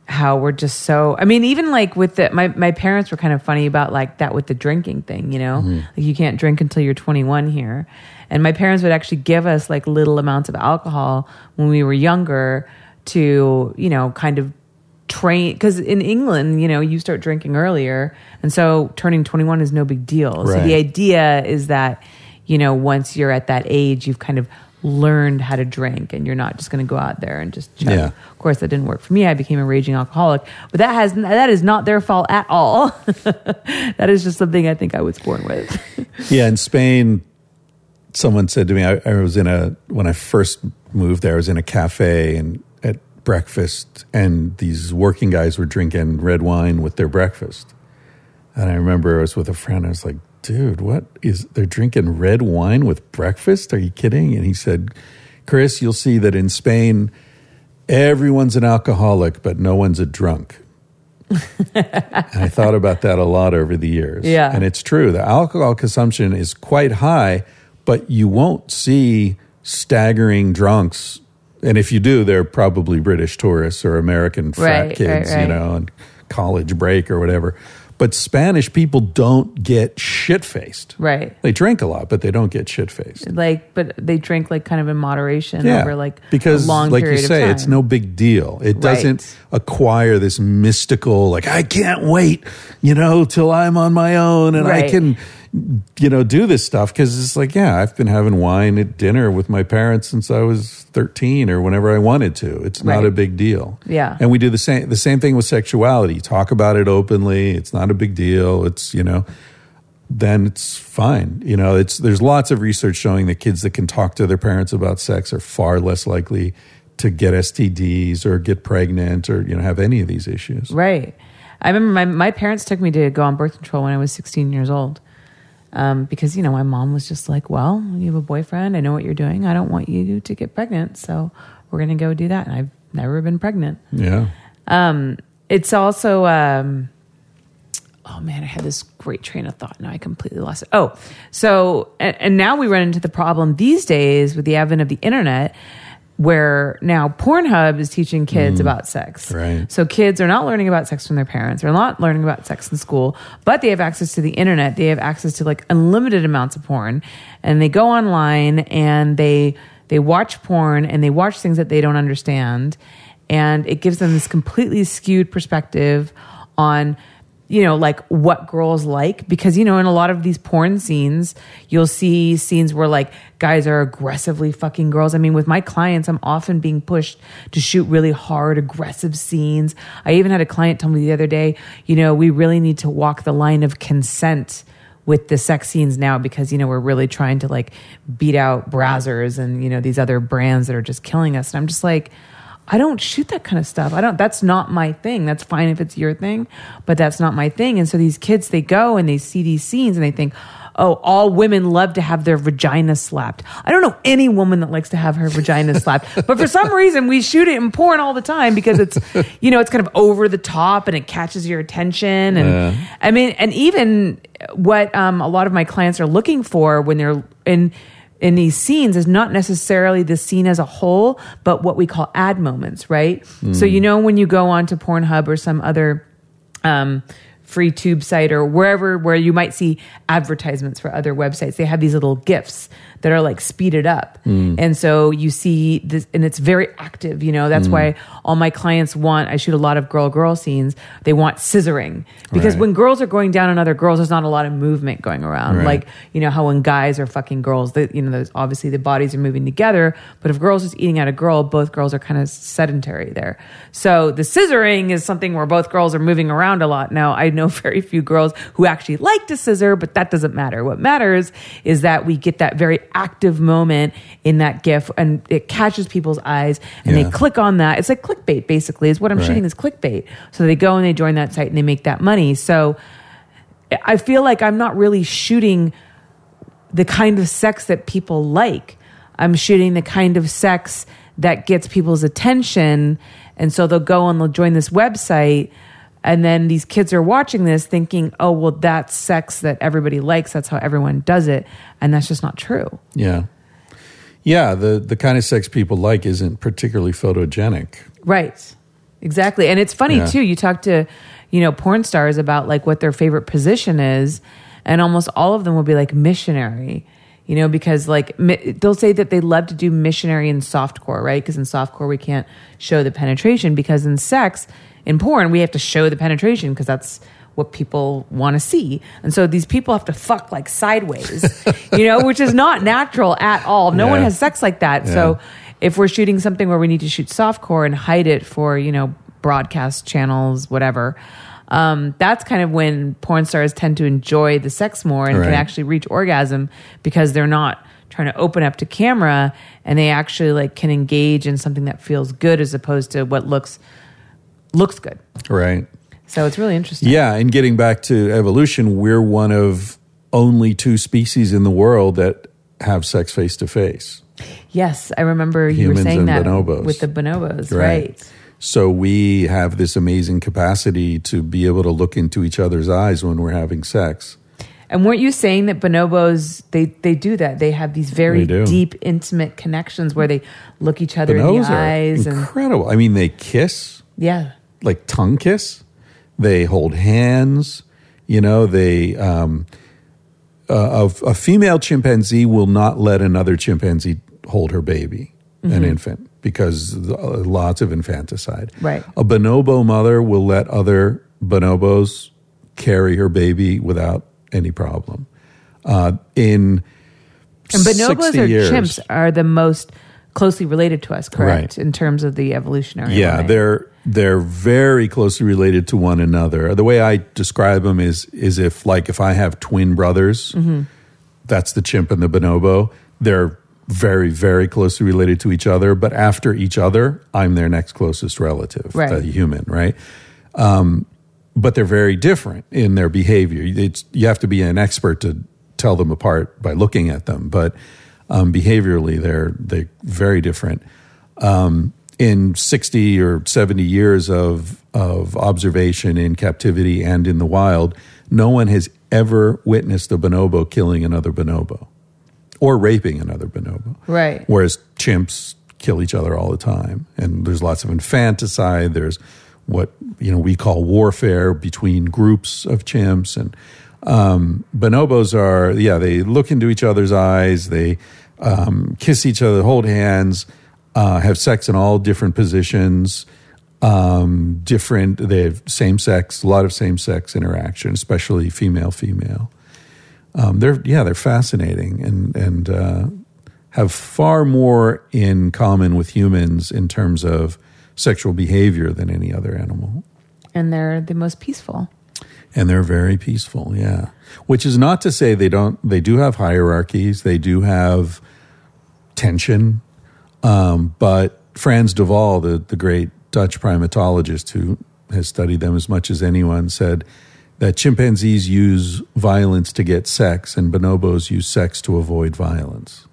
A: how we're just so I mean even like with the my my parents were kind of funny about like that with the drinking thing, you know? Mm-hmm. Like you can't drink until you're 21 here. And my parents would actually give us like little amounts of alcohol when we were younger to, you know, kind of train because in England, you know, you start drinking earlier, and so turning 21 is no big deal. So the idea is that, you know, once you're at that age, you've kind of learned how to drink and you're not just going to go out there and just chug.
B: Yeah.
A: Of course, that didn't work for me. I became a raging alcoholic, but that has that is not their fault at all. that is just something I think I was born with.
B: Yeah, in Spain, someone said to me, I, I was in a, when I first moved there, I was in a cafe and at breakfast, and these working guys were drinking red wine with their breakfast. And I remember I was with a friend, I was like, dude, what is, they're drinking red wine with breakfast? Are you kidding? And he said, Chris, you'll see that in Spain, everyone's an alcoholic, but no one's a drunk. and I thought about that a lot over the years.
A: Yeah.
B: And it's true. The alcohol consumption is quite high, but you won't see staggering drunks. And if you do, they're probably British tourists or American frat
A: Right,
B: kids,
A: right, right.
B: you know, and college break or whatever. But Spanish people don't get shit faced.
A: right.
B: They drink a lot, but they don't get shit faced.
A: Like, but they drink like kind of in moderation over like
B: because
A: a long
B: like
A: period
B: you say,
A: of time.
B: it's no big deal. It doesn't
A: Right.
B: acquire this mystical like I can't wait, you know, till I'm on my own and I can, you know, do this stuff because it's like yeah, I've been having wine at dinner with my parents since I was 13 or whenever I wanted to. It's not
A: Right.
B: a big deal.
A: Yeah.
B: and we do the same the same thing with sexuality. Talk about it openly. It's not a big deal. It's you know then it's fine. You know, it's there's lots of research showing that kids that can talk to their parents about sex are far less likely to get STDs or get pregnant or you know have any of these issues.
A: Right. I remember my, my parents took me to go on birth control when I was 16 years old. Um, because, you know, my mom was just like, well, you have a boyfriend. I know what you're doing. I don't want you to get pregnant. So we're going to go do that. And I've never been pregnant.
B: Yeah.
A: Um, it's also, um, oh man, I had this great train of thought. Now I completely lost it. Oh, so, and, and now we run into the problem these days with the advent of the internet where now Pornhub is teaching kids mm. about sex.
B: Right.
A: So kids are not learning about sex from their parents. They're not learning about sex in school, but they have access to the internet. They have access to like unlimited amounts of porn, and they go online and they they watch porn and they watch things that they don't understand, and it gives them this completely skewed perspective on you know, like what girls like because you know in a lot of these porn scenes, you'll see scenes where like guys are aggressively fucking girls. I mean, with my clients, I'm often being pushed to shoot really hard, aggressive scenes. I even had a client tell me the other day, you know, we really need to walk the line of consent with the sex scenes now because you know we're really trying to like beat out Brazzers and you know these other brands that are just killing us. And I'm just like, I don't shoot that kind of stuff. I don't. That's not my thing. That's fine if it's your thing, but that's not my thing. And so these kids, they go and they see these scenes and they think, oh, all women love to have their vagina slapped. I don't know any woman that likes to have her vagina slapped, but for some reason we shoot it in porn all the time because it's, you know, it's kind of over the top and it catches your attention. And I mean, and even what um, a lot of my clients are looking for when they're in in these scenes is not necessarily the scene as a whole, but what we call ad moments, right? So you know when you go onto Pornhub or some other um, free tube site or wherever where you might see advertisements for other websites, they have these little gifs that are like speeded up, mm. and so you see this, and it's very active. You know that's mm. why all my clients want. I shoot a lot of girl girl scenes. They want scissoring because
B: Right.
A: when girls are going down on other girls, there's not a lot of movement going around.
B: Right.
A: Like you know how when guys are fucking girls, that you know, there's obviously the bodies are moving together. But if girls is eating at a girl, both girls are kind of sedentary there. So the scissoring is something where both girls are moving around a lot. Now I know very few girls who actually like to scissor, but that doesn't matter. What matters is that we get that very active moment in that GIF, and it catches people's eyes, and
B: Yeah.
A: they click on that. It's like clickbait, basically. Is what I'm
B: Right.
A: shooting is clickbait. So they go and they join that site and they make that money. So I feel like I'm not really shooting the kind of sex that people like. I'm shooting the kind of sex that gets people's attention. And so they'll go and they'll join this website. And then these kids are watching this thinking, oh, well, that's sex that everybody likes. That's how everyone does it. And that's just not true.
B: Yeah. Yeah, the the kind of sex people like isn't particularly photogenic.
A: Right. Exactly. And it's funny
B: Yeah.
A: too. You talk to, you know, porn stars about like what their favorite position is, and almost all of them will be like missionary. You know, because like mi- they'll say that they love to do missionary in softcore, right? Because in softcore we can't show the penetration because in sex, in porn we have to show the penetration because that's what people want to see. And so these people have to fuck like sideways, you know, which is not natural at all. No one has sex like that.
B: Yeah.
A: So if we're shooting something where we need to shoot softcore and hide it for you know broadcast channels whatever um, that's kind of when porn stars tend to enjoy the sex more and can actually reach orgasm because they're not trying to open up to camera and they actually like can engage in something that feels good as opposed to what looks looks good
B: Right.
A: so it's really interesting
B: Yeah, and getting back to evolution, we're one of only two species in the world that have sex face to face.
A: yes i remember you were
B: Humans
A: saying
B: and
A: that
B: bonobos.
A: with the bonobos right.
B: So we have this amazing capacity to be able to look into each other's eyes when we're having sex.
A: And weren't you saying that bonobos they they do that? They have these very deep, intimate connections where they look each other in the eyes and
B: incredible. I mean, they kiss,
A: yeah,
B: like tongue kiss. They hold hands. You know, they um, a, a, a female chimpanzee will not let another chimpanzee hold her baby,
A: Mm-hmm.
B: an infant, because uh, lots of infanticide.
A: Right.
B: A bonobo mother will let other bonobos carry her baby without any problem. Uh, in
A: and bonobos
B: 60
A: or
B: years,
A: chimps are the most closely related to us, correct?
B: Right.
A: In terms of the evolutionary.
B: Yeah,
A: line.
B: they're they're very closely related to one another. The way I describe them is is if like if I have twin brothers,
A: Mm-hmm.
B: that's the chimp and the bonobo. They're very very closely related to each other, but after each other, I'm their next closest relative,
A: Right.
B: the human, right? Um, but they're very different in their behavior. It's, you have to be an expert to tell them apart by looking at them, but um, behaviorally, they're they very different. Um, in sixty or seventy years of of observation in captivity and in the wild, no one has ever witnessed a bonobo killing another bonobo or raping another bonobo.
A: Right.
B: Whereas chimps kill each other all the time, and there's lots of infanticide. There's what you know we call warfare between groups of chimps, and um, bonobos are yeah they look into each other's eyes, they um, kiss each other, hold hands, uh, have sex in all different positions. Um, different, they have same sex, a lot of same sex interaction, especially female female um, they're yeah they're fascinating and and uh, have far more in common with humans in terms of sexual behavior than any other animal
A: and they're the most peaceful.
B: And they're very peaceful yeah which is not to say they don't they do have hierarchies they do have tension um, but Frans de Waal the, the great dutch primatologist who has studied them as much as anyone said that chimpanzees use violence to get sex and bonobos use sex to avoid violence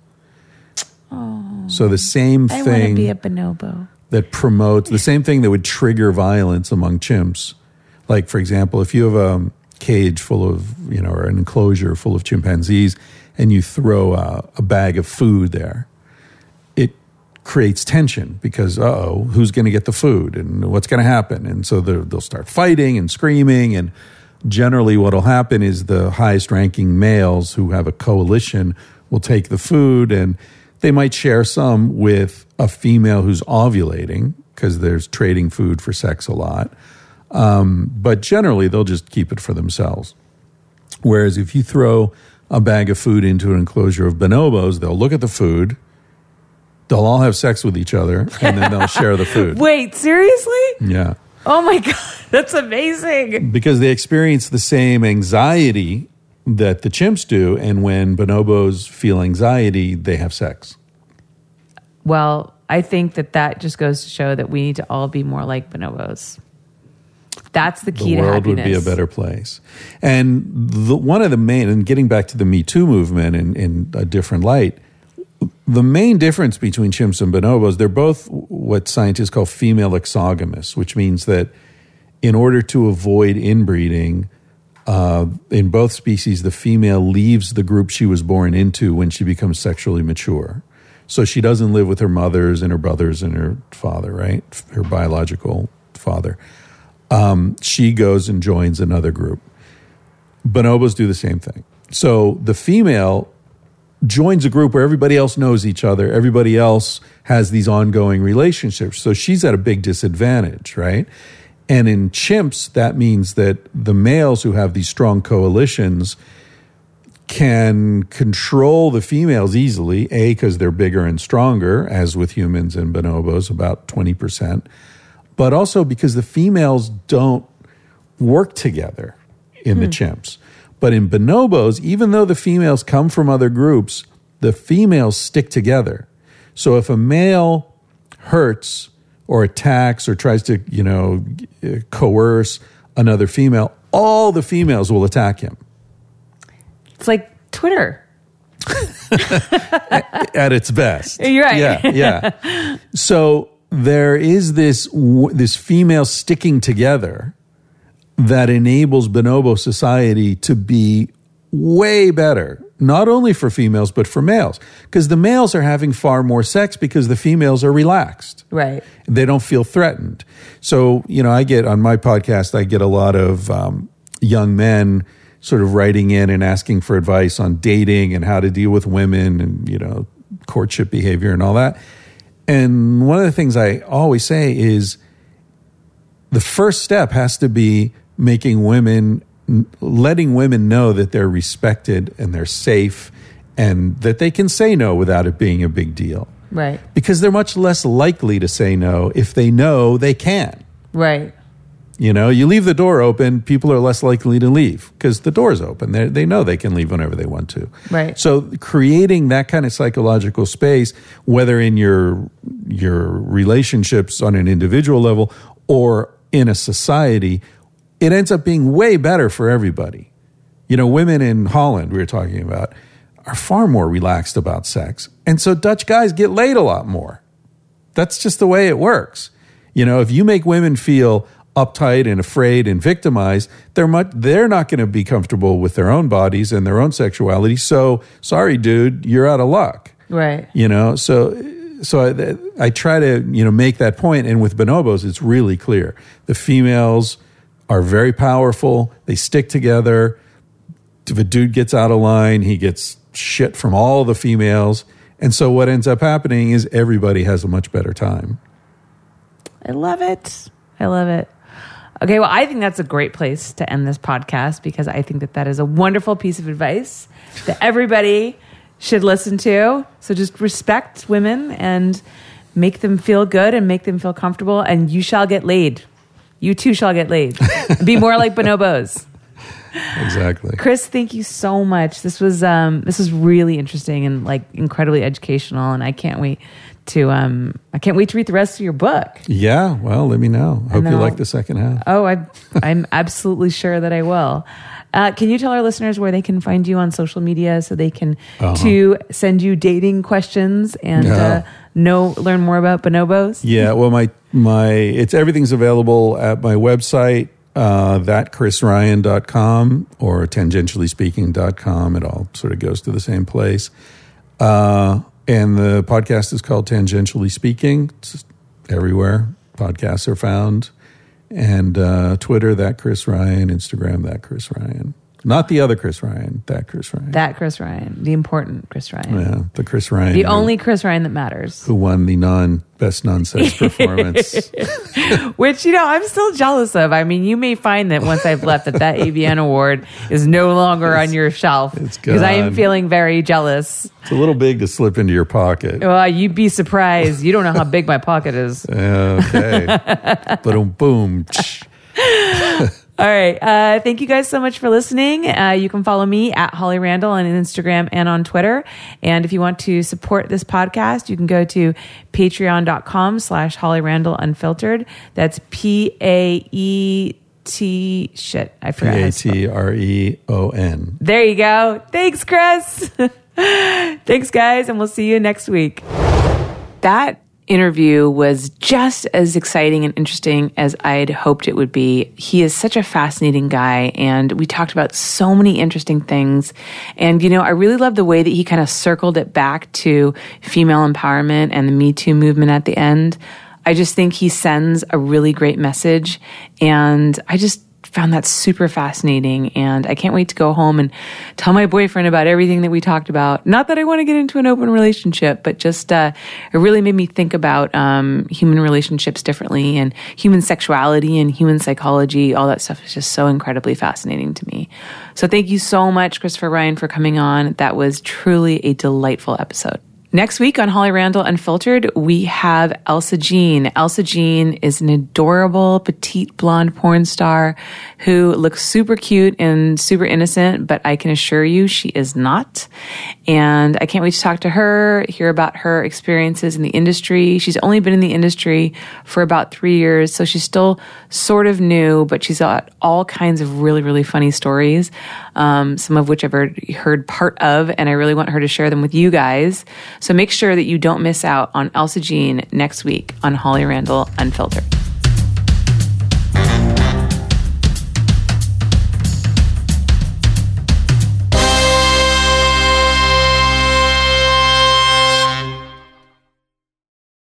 B: so the same thing.
A: I want to be a bonobo.
B: that promotes the same thing that would trigger violence among chimps. Like, for example, if you have a cage full of, you know, or an enclosure full of chimpanzees and you throw a, a bag of food there, it creates tension because, uh oh, who's going to get the food and what's going to happen? And so they'll they'll start fighting and screaming. And generally, what will happen is the highest ranking males who have a coalition will take the food and they might share some with a female who's ovulating because there's trading food for sex a lot. Um, but generally, they'll just keep it for themselves. Whereas if you throw a bag of food into an enclosure of bonobos, they'll look at the food, they'll all have sex with each other, and then they'll share the food.
A: Wait, seriously?
B: Yeah.
A: Oh my god, that's amazing.
B: Because they experience the same anxiety that the chimps do. And when bonobos feel anxiety, they have sex.
A: Well, I think that that just goes to show that we need to all be more like bonobos. That's the key to
B: the
A: to
B: world would be a better place. And the, one of the main, and getting back to the Me Too movement in, in a different light, the main difference between chimps and bonobos, they're both what scientists call female exogamous, which means that in order to avoid inbreeding, uh, in both species, the female leaves the group she was born into when she becomes sexually mature. So she doesn't live with her mothers and her brothers and her father, right? Her biological father. Um, she goes and joins another group. Bonobos do the same thing. So the female joins a group where everybody else knows each other, everybody else has these ongoing relationships. So she's at a big disadvantage, right? And in chimps, that means that the males who have these strong coalitions can control the females easily, A, because they're bigger and stronger, as with humans and bonobos, about 20%, but also because the females don't work together in the hmm. chimps. But in bonobos, even though the females come from other groups, the females stick together. So if a male hurts or attacks or tries to, you know, uh, coerce another female, all the females will attack him
A: It's like Twitter.
B: at its best.
A: You're right.
B: Yeah, yeah. so there is this this female sticking together that enables bonobo society to be way better not only for females but for males because the males are having far more sex because the females are relaxed
A: Right.
B: they don't feel threatened. So, you know, I get on my podcast, I get a lot of um, young men sort of writing in and asking for advice on dating and how to deal with women and, you know, courtship behavior and all that. And one of the things I always say is the first step has to be making women, letting women know that they're respected and they're safe and that they can say no without it being a big deal
A: Right.
B: because they're much less likely to say no if they know they can.
A: Right.
B: You know, you leave the door open, people are less likely to leave because the door's open. They they know they can leave whenever they want to.
A: Right.
B: So creating that kind of psychological space, whether in your your relationships on an individual level or in a society, it ends up being way better for everybody. You know, women in Holland we were talking about are far more relaxed about sex. And so Dutch guys get laid a lot more. That's just the way it works. You know, if you make women feel uptight and afraid and victimized, they're much, they're not going to be comfortable with their own bodies and their own sexuality. So, sorry, dude, you're out of luck.
A: Right.
B: You know, so so I, I try to you know make that point. point, and with bonobos, it's really clear. The females are very powerful. They stick together. If a dude gets out of line, he gets shit from all the females. And so what ends up happening is everybody has a much better time.
A: I love it. I love it. Okay, well, I think that's a great place to end this podcast because I think that that is a wonderful piece of advice that everybody should listen to. So just respect women and make them feel good and make them feel comfortable, and you shall get laid. You too shall get laid. Be more like bonobos.
B: Exactly.
A: Chris, thank you so much. This was um, this was really interesting and like incredibly educational, and I can't wait to um, I can't wait to read the rest of your book.
B: Yeah, well, let me know. Hope you like the second half.
A: Oh, I, I'm absolutely sure that I will. Uh, can you tell our listeners where they can find you on social media so they can to send you dating questions and
B: Yeah.
A: uh, know learn more about bonobos?
B: Yeah, well, my my it's everything's available at my website, uh, thatchrisryan.com or tangentiallyspeaking.com. It all sort of goes to the same place. Uh, and the podcast is called Tangentially Speaking. It's everywhere podcasts are found. And uh, Twitter, that Chris Ryan, Instagram, that Chris Ryan. Not the other Chris Ryan, that Chris Ryan.
A: That Chris Ryan, the important Chris Ryan,
B: yeah, the Chris Ryan.
A: the
B: who-
A: only Chris Ryan that matters.
B: who won the non best non-sex performance.
A: Which you know I'm still jealous of. I mean, you may find that once I've left, that that AVN award is no longer on your shelf
B: it's
A: because I am feeling very jealous.
B: It's a little big to slip into your pocket.
A: Well, you'd be surprised. You don't know how big my pocket is.
B: Okay. Boom, boom.
A: All right. Uh, thank you guys so much for listening. Uh, you can follow me at Holly Randall on Instagram and on Twitter. And if you want to support this podcast, you can go to patreon.com slash Holly Randall Unfiltered. That's P A E T shit. I forgot. how
B: A T R E O N.
A: There you go. Thanks, Chris. Thanks, guys. And we'll see you next week. That interview was just as exciting and interesting as I'd hoped it would be. He is such a fascinating guy, and we talked about so many interesting things. And, you know, I really love the way that he kind of circled it back to female empowerment and the Me Too movement at the end. I just think he sends a really great message. And I just found that super fascinating. And I can't wait to go home and tell my boyfriend about everything that we talked about. Not that I want to get into an open relationship, but just uh, it really made me think about um, human relationships differently and human sexuality and human psychology. All that stuff is just so incredibly fascinating to me. So thank you so much, Christopher Ryan, for coming on. That was truly a delightful episode. Next week on Holly Randall Unfiltered, we have Elsa Jean. Elsa Jean is an adorable petite blonde porn star who looks super cute and super innocent, but I can assure you she is not. And I can't wait to talk to her, hear about her experiences in the industry. She's only been in the industry for about three years, so she's still sort of new, but she's got all kinds of really, really funny stories, um, some of which I've heard, heard part of, and I really want her to share them with you guys. So make sure that you don't miss out on Elsa Jean next week on Holly Randall Unfiltered.